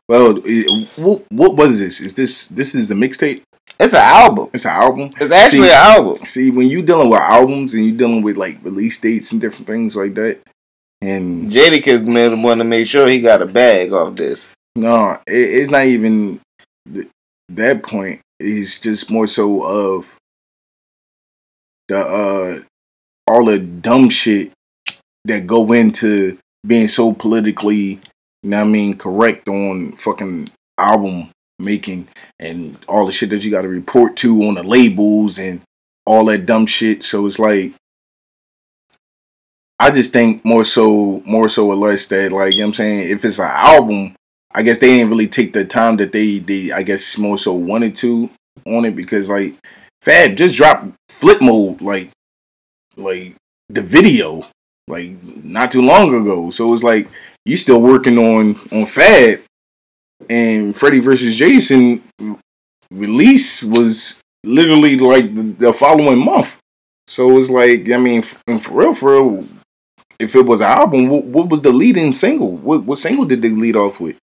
Well, it, what what was this? Is this this is a mixtape? It's an album. It's an album. It's actually See- an album. See, when you dealing with albums and you dealing with like release dates and different things like that, and Jadakiss man want to make sure he got a bag off this. no, it, it's not even th- that point. It's just more so of the uh all the dumb shit that go into being so politically, you know what I mean, correct on fucking album making and all the shit that you got to report to on the labels and all that dumb shit. So it's like, I just think more so, more so or less that like, you know what I'm saying, if it's an album, I guess they didn't really take the time that they, they I guess more so wanted to on it because like Fab just dropped Flip Mode like, like the video like not too long ago. So it's like you still working on on Fab and Freddy versus Jason release was literally like the, the following month. So it's like I mean, and for real, for real, if it was an album, what, what was the leading single? What what single did they lead off with?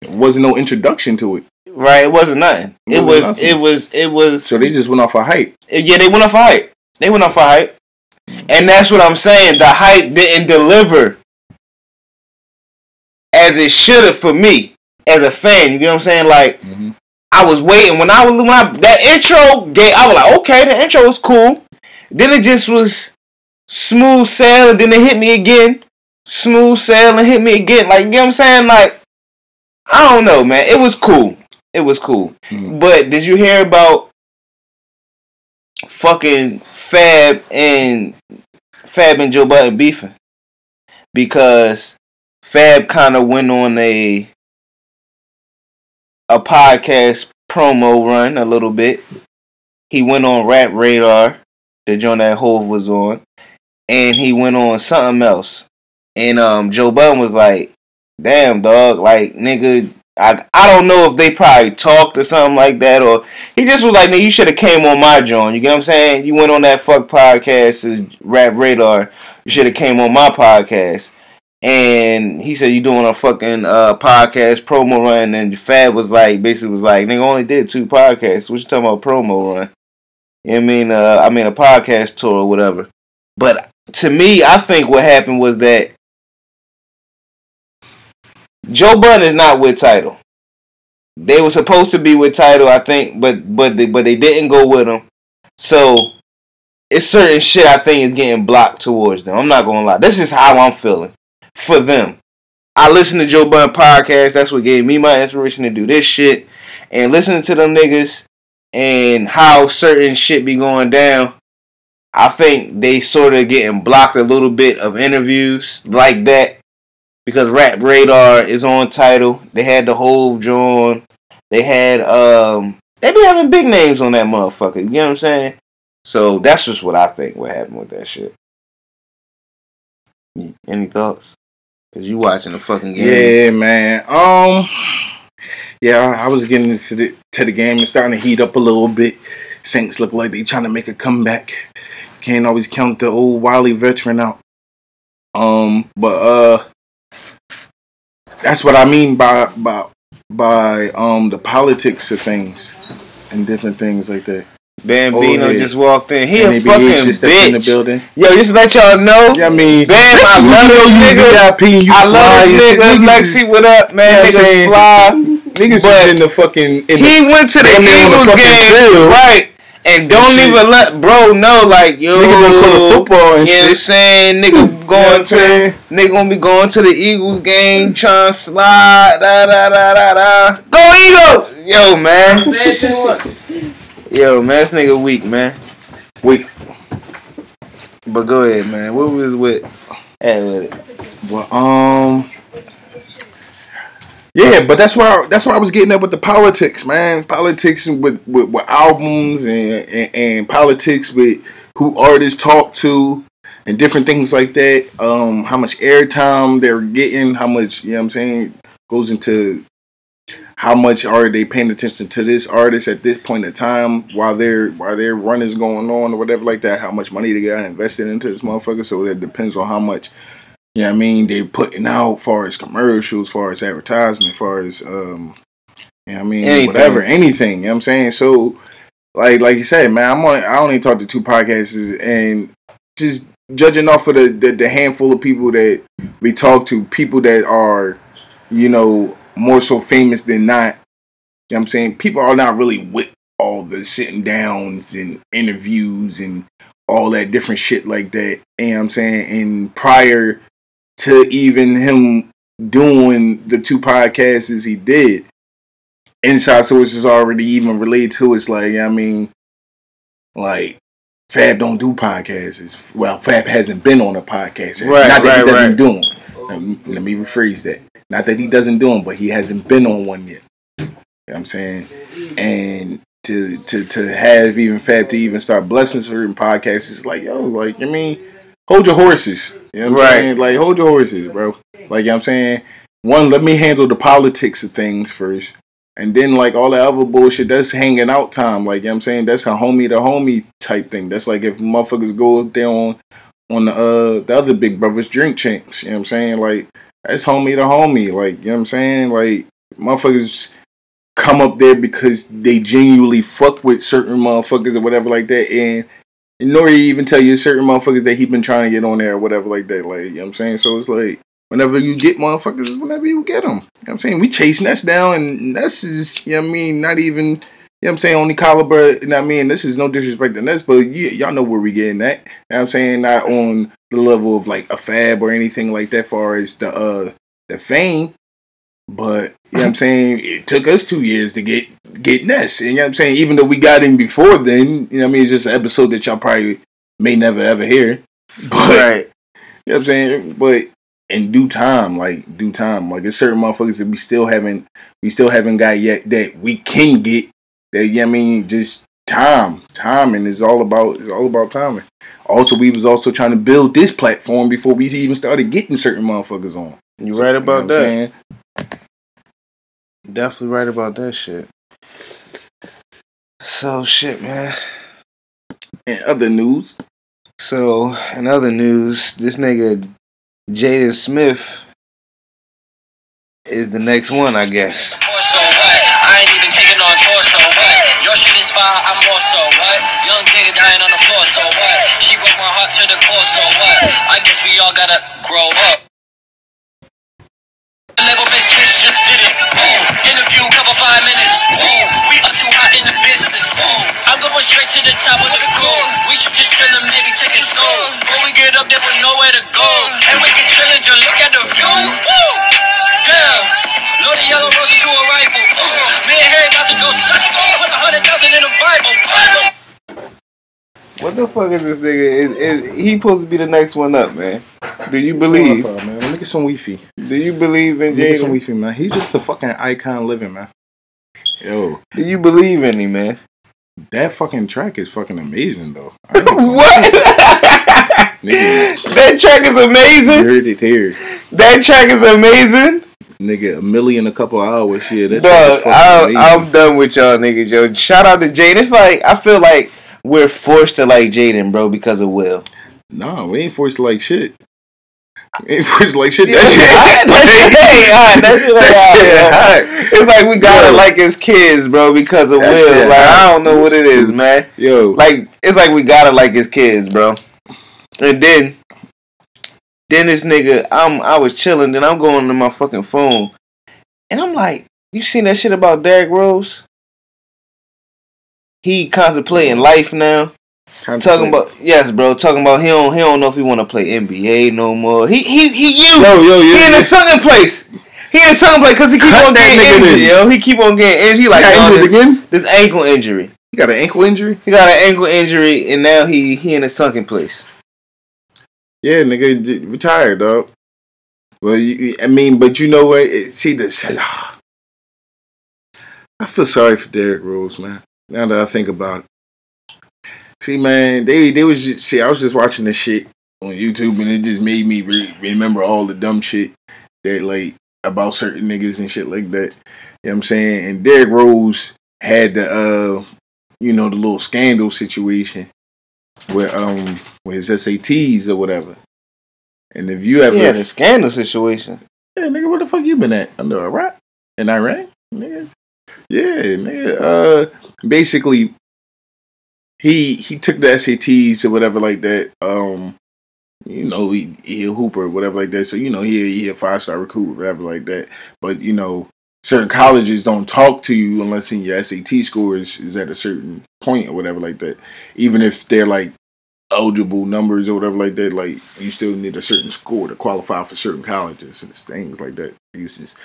There wasn't no introduction to it. Right? It wasn't nothing. It, wasn't was. nothing. It was. It was. So they just went off a hype. Uh, yeah, they went off a hype. They went off a hype, and that's what I'm saying. The hype didn't deliver as it should have for me as a fan. You know what I'm saying? Like mm-hmm. I was waiting when I was when I, that intro gave. I was like, okay, the intro was cool. Then it just was smooth sailing. Then it hit me again. Smooth sailing hit me again. Like you know what I'm saying? Like I don't know, man. It was cool. It was cool. Mm-hmm. But did you hear about fucking Fab and Fab and Joe Budden beefing? Because Fab kind of went on a a podcast promo run a little bit. He went on Rap Radar, the joint that Hove was on, and he went on something else. And um, Joe Budden was like, "Damn, dog, like nigga." I, I don't know if they probably talked or something like that, or he just was like, "Nigga, you should have came on my joint." You get what I'm saying? You went on that fuck podcast, Rap Radar. You should have came on my podcast. And he said you doing a fucking uh, podcast promo run, and Fab was like, basically was like, "Nigga only did two podcasts. What you talking about promo run?" I mean? Uh, I mean a podcast tour or whatever. But to me, I think what happened was that Joe Budden is not with Tidal. They were supposed to be with Tidal, I think, but but they, but they didn't go with him. So it's certain shit I think is getting blocked towards them. I'm not gonna lie. This is how I'm feeling for them. I listen to Joe Budden podcast. That's what gave me my inspiration to do this shit. And listening to them niggas and how certain shit be going down, I think they sort of getting blocked a little bit of interviews like that because Rap Radar is on Tidal. They had the whole John. They had um they be having big names on that motherfucker. You know what I'm saying? So that's just what I think what happened with that shit. Any thoughts? Cause you watching the fucking game. Yeah, man. Um, yeah, I was getting into the to the game and starting to heat up a little bit. Saints look like they trying to make a comeback. Can't always count the old Wiley veteran out. Um, but uh, that's what I mean by by by um the politics of things and different things like that. Bambino Old head. just walked in. He a fucking just stepped in the building. Yo, just to let y'all know. Yeah, I mean, Bam, I love this you you nigga. VIP you I love and this shit. nigga. Niggas Lexi, what up, man? You know what I'm Niggas saying? fly. Niggas But in the fucking. In he the, went to the damn near on the Eagles game, field. right? And don't shit. even let bro know, like yo, Nigga done call it football and you know what I'm shit. saying? Nigga You know going to, saying? nigga gonna be going to the Eagles game, trying to slide, da da da da da. Go Eagles! Yo, man. Yo, man, this nigga weak, man. Wait, But go ahead, man. What was with? Hey, with it. Well, um, yeah, but that's why that's why I was getting up with the politics, man. Politics with with, with albums and, and and politics with who artists talk to and different things like that. Um, how much airtime they're getting, how much you know what I'm saying goes into how much are they paying attention to this artist at this point in time while their while their run is going on or whatever like that. How much money they got invested into this motherfucker. So that depends on how much you know what I mean, they putting out far as commercials, far as advertisement, far as um you know what I mean, Anything. whatever, anything, you know what I'm saying? So like like you said, man, I'm on. I only talk to two podcasts, and just judging off of the, the the handful of people that we talk to, people that are, you know, more so famous than not. You know what I'm saying? People are not really with all the sitting downs and interviews and all that different shit like that. You know what I'm saying? And prior to even him doing the two podcasts as he did, inside sources already even related to it's like, I mean, like Fab don't do podcasts. Well, Fab hasn't been on a podcast. Right, Not that he doesn't right. do them. Let me, let me rephrase that. Not that he doesn't do them, but he hasn't been on one yet. You know what I'm saying? And to to to have even Fab to even start blessing certain podcasts is like, yo, like I mean, hold your horses. You know what I'm Right. saying? Like hold your horses, bro. Like you know what I'm saying? One, let me handle the politics of things first. And then like all that other bullshit, that's hanging out time. Like you know what I'm saying? That's a homie to homie type thing. That's like if motherfuckers go up there on on the uh the other big brothers drink champs. You know what I'm saying? Like that's homie to homie. Like, you know what I'm saying? Like motherfuckers come up there because they genuinely fuck with certain motherfuckers or whatever like that and nor he even tell you certain motherfuckers that he been trying to get on there or whatever like that. Like, you know what I'm saying? So it's like whenever you get motherfuckers, whenever you get them. You know what I'm saying? We chasing us down and that's is, you know what I mean, not even you know what I'm saying, only caliber, you know what I mean? This is no disrespect to this, but you, y'all know where we getting at. You know what I'm saying? Not on the level of like a fab or anything like that far as the uh the fame. But you know what I'm saying? It took us two years to get get Ness. And you know what I'm saying? Even though we got him before then, you know what I mean? It's just an episode that y'all probably may never ever hear. But Right. you know what I'm saying? But in due time, like due time, like there's certain motherfuckers that we still haven't we still haven't got yet that we can get that you know what I mean just time. Timing is all about is all about timing. Also we was also trying to build this platform before we even started getting certain motherfuckers on. You right about know that. Definitely right about that shit. So shit, man. In other news, So in other news, this nigga Jaden Smith is the next one, I guess. Ain't even taking on tours, so what? Your shit is fire, I'm more so what? Young Jada dying on the floor, so what? She broke my heart to the core, so what? I guess we all gotta grow up. Level bitch bitch just did it. Boom. Interview cover five minutes. Boom. We are too hot in the business. Boom. I'm going straight to the top of the goal. We should just chill and maybe take a stroll. When we get up there with fuck is this nigga? Is he supposed to be the next one up, man? Do you believe? Man. Let me get some Wi-Fi. Do you believe in get some? Wi-Fi, man. He's just a fucking icon living, man. Yo, Do you believe in him, man? that fucking track is fucking amazing, though. what? Nigga, that track is you amazing. heard it here. That track is amazing. Nigga, a million a couple hours. Yeah, that track Dog, I. I'm done with y'all niggas, yo. Shout out to Jaden. It's like I feel like we're forced to like Jaden, bro, because of Will. Nah, we ain't forced to like shit. We ain't forced to like shit. Yeah, That shit hot. that shit hot. That shit ain't That shit hot. It's like we gotta Yo. like his kids, bro, because of That Will. Like hot. I don't know what it is, man. Yo, Like it's like we gotta like his kids, bro. And then, then this nigga, I'm I was chilling, then I'm going to my fucking phone, and I'm like, you seen that shit about Derrick Rose? He contemplating life now. Talking about yes, bro. Talking about he don't he don't know if he want to play NBA no more. He he he you. Yo, yo, yo, he in a sunken place. He in a sunken place because he keep Cut on getting injured, then. yo. He keep on getting injured. He like got "Oh, this, again? this ankle injury. He got an ankle injury? He got an ankle injury, and now he he in a sunken place. Yeah, nigga, retired, dog. Well, you- I mean, but you know what? It, see this. I feel sorry for Derrick Rose, man. Now that I think about it. See, man, they they was just, see. I was just watching this shit on YouTube, and it just made me re- remember all the dumb shit that like about certain niggas and shit like that. You know what I'm saying? And Derrick Rose had the uh, you know, the little scandal situation with um with his SATs or whatever. And if you ever Yeah, the scandal situation. Yeah, nigga, where the fuck you been at? Under Iraq? In Iran? Nigga. Yeah, nigga. Uh basically he he took the SATs or whatever like that. Um, you know, he he a hooper or whatever like that. So you know, he he a five star recruit, or whatever like that. But you know, certain colleges don't talk to you unless your SAT score is, is at a certain point or whatever like that. Even if they're like eligible numbers or whatever like that, like you still need a certain score to qualify for certain colleges and things like that. It's just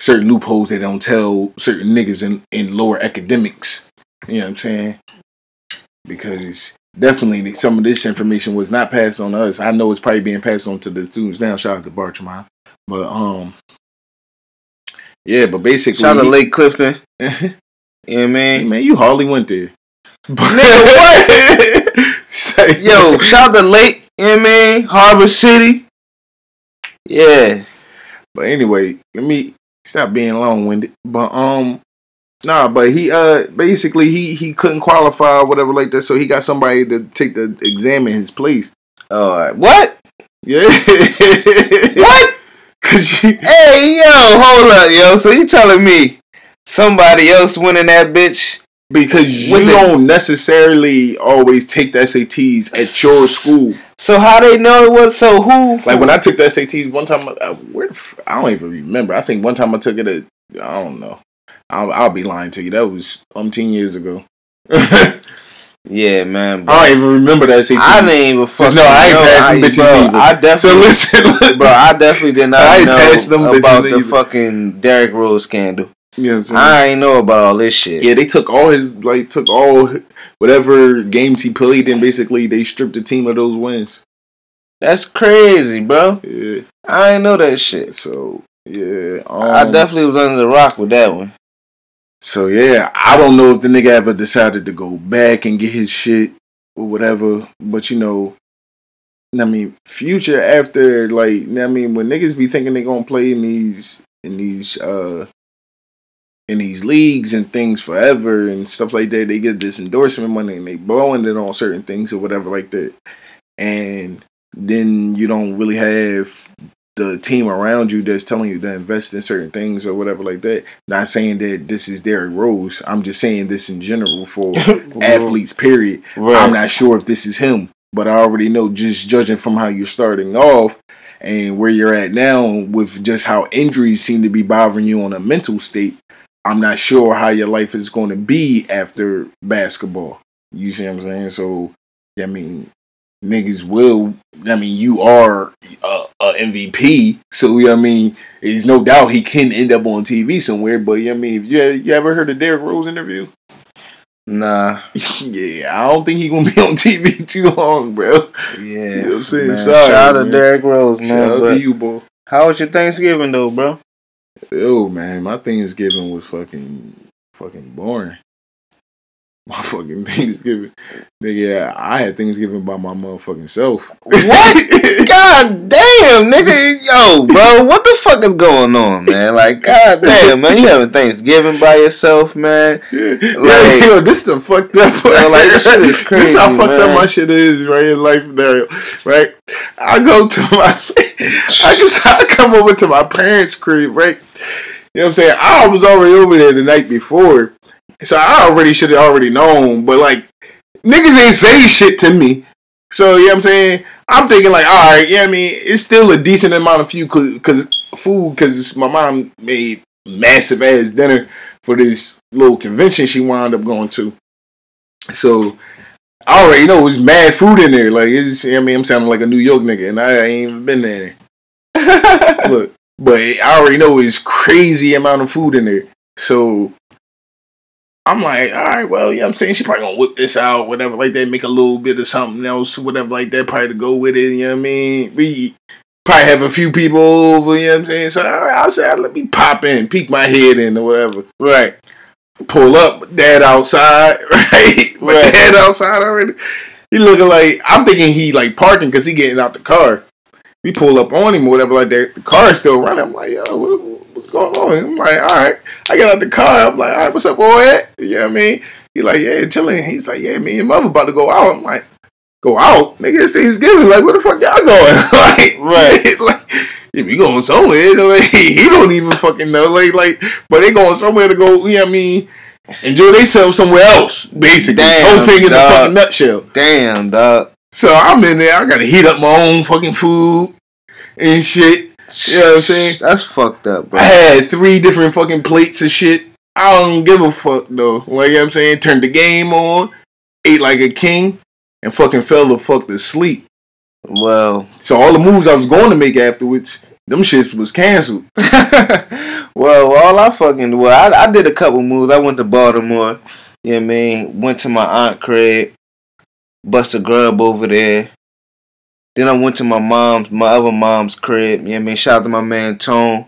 certain loopholes they don't tell certain niggas in, in lower academics. You know what I'm saying? Because definitely some of this information was not passed on to us. I know it's probably being passed on to the students now. Shout out to Bartramont. But um yeah, but basically Shout out to Lake Clifton. yeah, man. man, you hardly went there. But Nigga, what? Yo, shout out to Lake, you know what I mean? Harbor City. Yeah. But anyway, let me stop being long winded. But um nah, but he uh basically he he couldn't qualify or whatever like that, so he got somebody to take the exam in his place. Alright. What? Yeah. what? Cause you, Hey, yo, hold up, yo. So you telling me somebody else winning that bitch? Because you With don't necessarily always take the SATs at your school. So how they know it was so who? Like when I took the SATs one time, I, where the f- I don't even remember. I think one time I took it at I don't know. I'll, I'll be lying to you. That was umpteen years ago. Yeah, man. Bro. I don't even remember that SATs. I didn't even fucking Just know I ain't know. passed them I- bitches bro, neither. I definitely, So listen, bro. I definitely did not I know them about the neither. fucking Derrick Rose scandal. You know what I'm saying? I ain't know about all this shit. Yeah, they took all his like took all whatever games he played in. Basically, they stripped the team of those wins. That's crazy, bro. Yeah. I ain't know that shit. So yeah, I um, definitely was under the rock with that one. So yeah, I don't know if the nigga ever decided to go back and get his shit or whatever. But you know, I mean, future after like, I mean, when niggas be thinking they gonna play in these in these uh in these leagues and things forever and stuff like that, they get this endorsement money and they blowing it on certain things or whatever like that, and then you don't really have the team around you that's telling you to invest in certain things or whatever like that. Not saying that this is Derrick Rose. I'm just saying this in general for athletes. Period. Right. I'm not sure if this is him, but I already know just judging from how you're starting off and where you're at now with just how injuries seem to be bothering you on a mental state. I'm not sure how your life is going to be after basketball. You see what I'm saying? So, I mean, niggas will. I mean, you are a, a MVP, so I mean, there's no doubt he can end up on TV somewhere. But I mean, if you you ever heard a Derrick Rose interview? Nah. yeah, I don't think he gonna be on TV too long, bro. Yeah. You know what I'm saying? man. Sorry, Shout out to. Derrick Rose, man. Shout out to you, boy. How was your Thanksgiving though, bro? Yo, man, my Thanksgiving was fucking fucking boring. My fucking Thanksgiving, nigga. I had Thanksgiving by my motherfucking self. What? God damn, nigga. Yo, bro, what the fuck is going on, man? Like, god damn, man. You having Thanksgiving by yourself, man. Like, Like, yo, this the fucked up. Yo, like, this shit is This how crazy, fucked man. up my shit is right in life scenario. Right, I go to my, I just I come over to my parents' crib. Right, you know what I'm saying. I was already over there the night before, so I already should have already known. But like, niggas ain't say shit to me. So you know what I'm saying. I'm thinking like, all right, yeah, I mean, it's still a decent amount of food because food because my mom made massive ass dinner for this little convention she wound up going to. So I already know it was mad food in there. Like it's, I mean, I'm sounding like a New York nigga, and I ain't even been there. Look, but I already know it's crazy amount of food in there. So I'm like, all right, well, yeah, I'm saying she probably gonna whip this out, whatever, like that, make a little bit of something else, whatever, like that, probably to go with it. You know what I mean? We probably have a few people over. You know what I'm saying? So all right, I said, let me pop in, peek my head in, or whatever. right. Pull up, dad outside, right? My Right. dad outside already. He looking like I'm thinking he like parking because he getting out the car. We pull up on him or whatever like that. The car is still running. I'm like, yo, what, what's going on? I'm like, all right. I get out the car. I'm like, all right, what's up, boy? You know what I mean? He like, yeah, chilling. He's like, yeah, me and mother about to go out. I'm like, go out? Nigga, it's Thanksgiving. Like, where the fuck y'all going? like, Right. like, if we going somewhere, like, he don't even fucking know. Like, like, but they going somewhere to go, you know what I mean? enjoy themselves somewhere else. Basically, Damn, whole thing in the fucking nutshell. Damn, dog. So I'm in there. I gotta heat up my own fucking food and shit. You know what I'm saying? That's fucked up, bro. I had three different fucking plates of shit. I don't give a fuck though. Like you know what I'm saying? Turned the game on, ate like a king, and fucking fell the fuck to sleep. Well, So all the moves I was going to make afterwards, them shits was canceled. well, all I fucking well, I, I did a couple moves. I went to Baltimore. You know what I mean? Went to my aunt crib, bust a grub over there. Then I went to my mom's, my other mom's crib. You know what I mean? Shout out to my man Tone.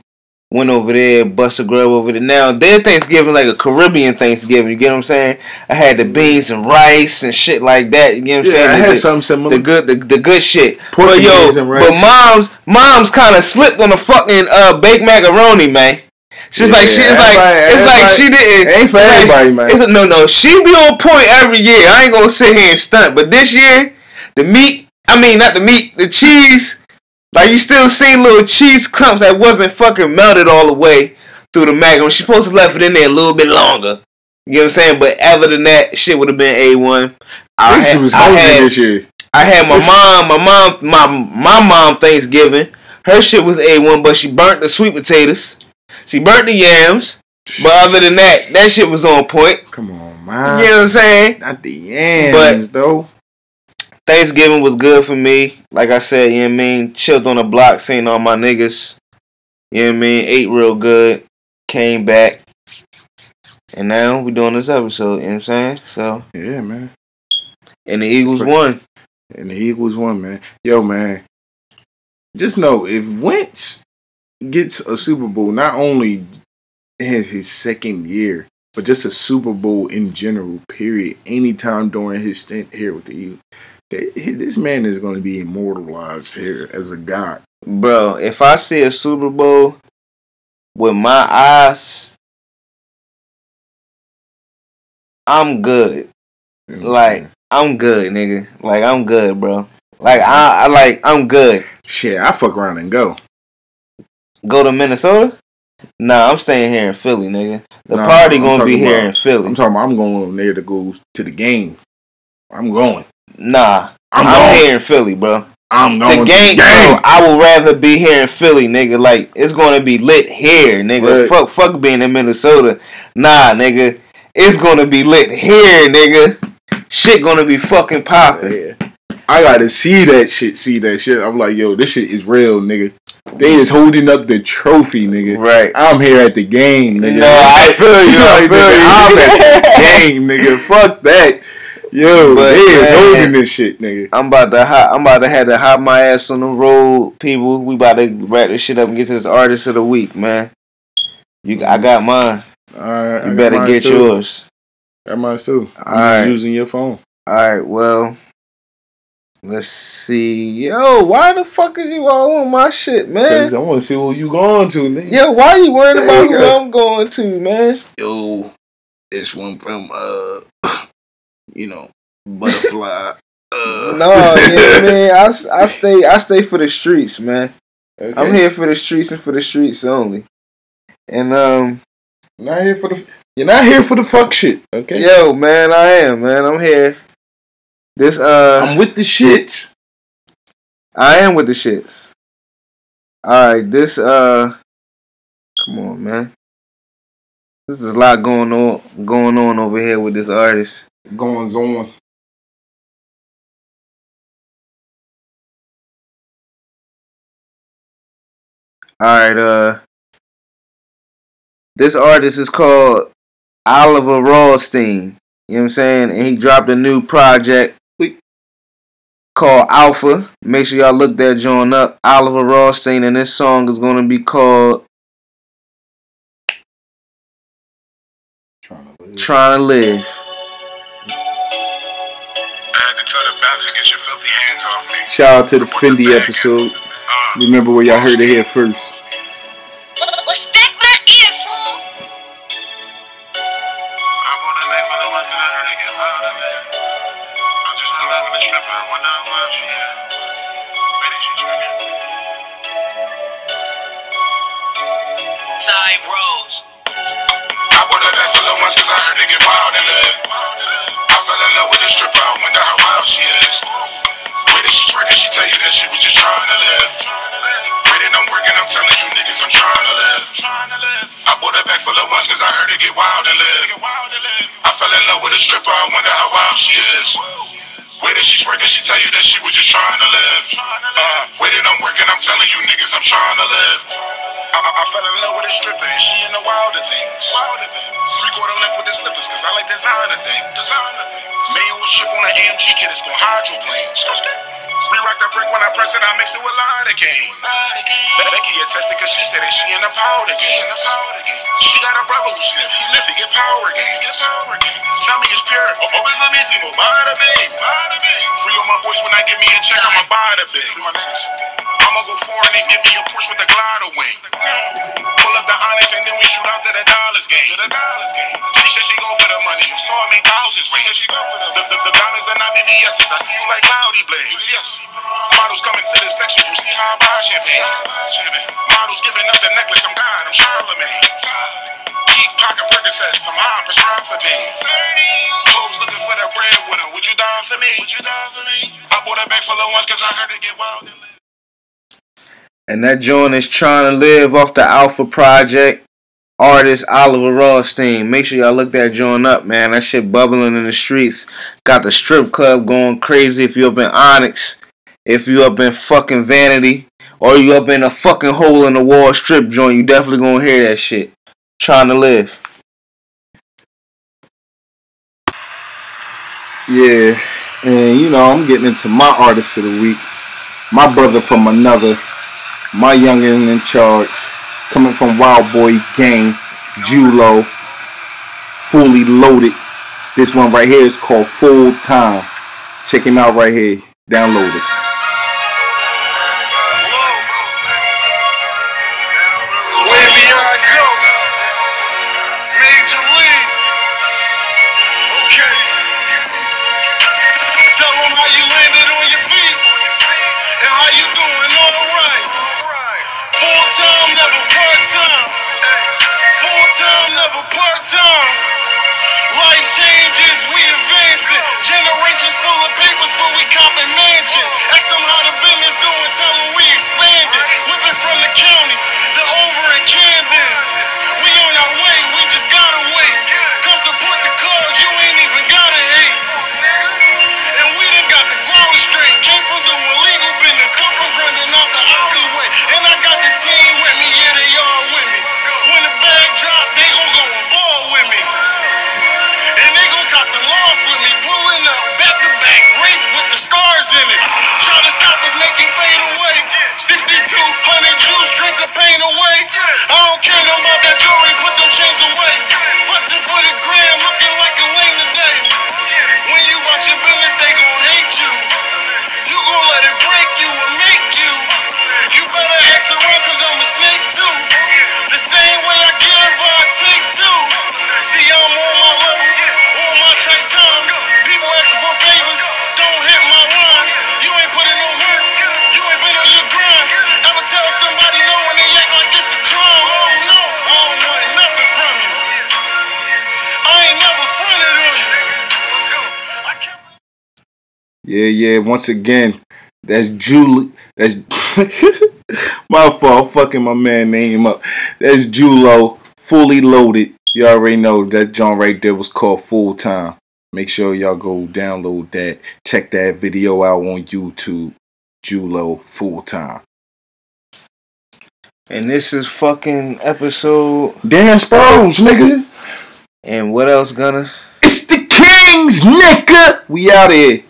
Went over there, bust a grub over there. Now their Thanksgiving like a Caribbean Thanksgiving. You get what I'm saying? I had the beans and rice and shit like that. You get what I'm Yeah, saying? I had The- something similar. The good, the, the good shit. Pork but yo, beans and rice. but mom's, mom's kind of slipped on the fucking uh baked macaroni, man. She's Yeah, like she's like it's like she didn't. ain't for like- everybody, man. It's a, no, no. She be on point every year. I ain't gonna sit here and stunt, but this year, the meat. I mean, not the meat, the cheese. Like you still see little cheese clumps that wasn't fucking melted all the way through the macaroni. She supposed to left it in there a little bit longer. You know what I'm saying? But other than that, shit would have been a one. I had, was I had, this year. I had my mom, my mom, my my mom Thanksgiving. Her shit was a one, but she burnt the sweet potatoes. She burnt the yams. But other than that, that shit was on point. Come on, man. You know what I'm saying? Not the yams, but, though. Thanksgiving was good for me. Like I said, you know what I mean? Chilled on the block, seeing all my niggas. You know what I mean? Ate real good. Came back. And now we doing this episode, you know what I'm saying? So Yeah, man. and the Eagles won. And the Eagles won, man. Yo, man. Just know if Wentz gets a Super Bowl, not only in his second year, but just a Super Bowl in general, period, anytime during his stint here with the Eagles, this man is going to be immortalized here as a god. Bro, if I see a Super Bowl with my eyes, I'm good. Mm-hmm. Like I'm good, nigga. Like I'm good, bro. Like I, I like I'm good. Shit, I fuck around and go. Go to Minnesota? Nah, I'm staying here in Philly, nigga. The Nah, party I'm gonna be here about- in Philly. I'm talking about I'm going there to go to the game. I'm going. Nah, I'm I'm, here in Philly, bro. I'm going The to game, the game. bro, I would rather be here in Philly, nigga. Like it's gonna be lit here, nigga. Right. Fuck, fuck being in Minnesota. Nah, nigga, it's gonna be lit here, nigga. Shit gonna be fucking popping. I gotta see that shit, see that shit. I'm like, yo, this shit is real, nigga. They is holding up the trophy, nigga. Right. I'm here at the game, nigga. No, I feel you. I feel you. I'm at the game, nigga. Fuck that. Yo, But, they is man, holding this shit, nigga. I'm about to hop, I'm about to have to hop my ass on the road, people. We about to wrap this shit up and get to this artist of the week, man. You, I got mine. All right, You got better get too. yours. Got mine too. I'm All right. just using your phone. All right, well, let's see. Yo, why the fuck is you all on my shit, man? I want to see who you going to, nigga. Yo, why you worried about who. I'm going to, man? Yo, this one from uh, you know, butterfly. uh, No, yeah, man. I, s- I stay I stay for the streets, man. Okay. I'm here for the streets and for the streets only. And um, Not here for the. You're not here for the fuck shit. Okay. yo, man, I am, man. I'm here. This uh, I'm with the shits. I am with the shits. All right, this uh, come on, man. This is a lot going on going on over here with this artist. Goings on. All right, uh, this artist is called Oliver Rawstein. You know what I'm saying? And he dropped a new project called Alpha. Make sure y'all look that joint up. Oliver Rawstein, and this song is gonna be called Trying to Live. Had to tell get your filthy hands off me. Shout out to the Fendi episode. Uh, Remember where y'all heard it here first. How she is. Way that she twerking, she tell you that she was just trying to live. Way that I'm working, I'm telling you niggas I'm trying to live. I bought a bag full of ones cause I heard it get wild and live. I fell in love with a stripper, I wonder how wild she is. Way that she twerking, she tell you that she was just trying to live. Uh, way that I'm working, I'm telling you niggas I'm trying to live. I, I, I fell in love with a stripper and she in the wilder things. Three quarter left with the slippers cause I like designer things. Manual shift on the AMG kit, it's gon' hydroplanes. Re-rock the brick when I press it, I mix it with lidocaine. Becky attested cause she said that she in the powder game. She got a brother who sniff, he lift it, get power games. Tell me it's pure, oh, oh, it's Lamissimo, bada bing. Free all my boys when I give me a check, I'ma buy the bing. I'ma go foreign and give me a Porsche with a glider wing. Pull up the Onyx and then we shoot out to the dollars game. She said she go for the money, you saw me thousands ring. The, the, the diamonds and not VVS's, I see you like cloudy blade. Models coming to this section, you see how I buy champagne. Models giving up the necklace, I'm God, I'm Charlemagne. Deep pocket high, prescribed for looking for the breadwinner, would you die for me? Would you die for me? I bought a bag full of ones cause I heard it get wild. And that joint is trying to live off the Alpha Project. Artist Oliver Rothstein. Make sure y'all look that joint up, man. That shit bubbling in the streets. Got the strip club going crazy if you up in Onyx. If you up in fucking Vanity. Or you up in a fucking hole in the wall strip joint, you definitely gonna hear that shit. Trying to live. Yeah, and you know, I'm getting into my artist of the week. My brother from another, my youngin' in charge, coming from Wild Boy Gang, Julo, fully loaded. This one right here is called Full Time. Check him out right here. Download it. Advancing. Generations full of papers for we copping mansions. Ask them how the business doing, tell them we expanding. Whipping from the county, the over in Camden. We on our way, we just gotta wait. Come support the cause, you ain't even gotta hate. And we done got the ground straight. Came from doing the pain away. I don't care no about that jewelry, put them chains away. Flexing for the gram, looking like a lame today. When you watch your business, they gon' hate you. You gon' let it break you and make you. You better ask around, cause I'm a snake too. Yeah, yeah. Once again, that's Julie. That's my fault. Fucking my man name up. That's Julo, fully loaded. You already know that John right there was called Full Time. Make sure y'all go download that. Check that video out on YouTube. Julo Full Time. And this is fucking episode. Dan Sproles, nigga. And what else, Gunner? It's the Kings, nigga. We out here.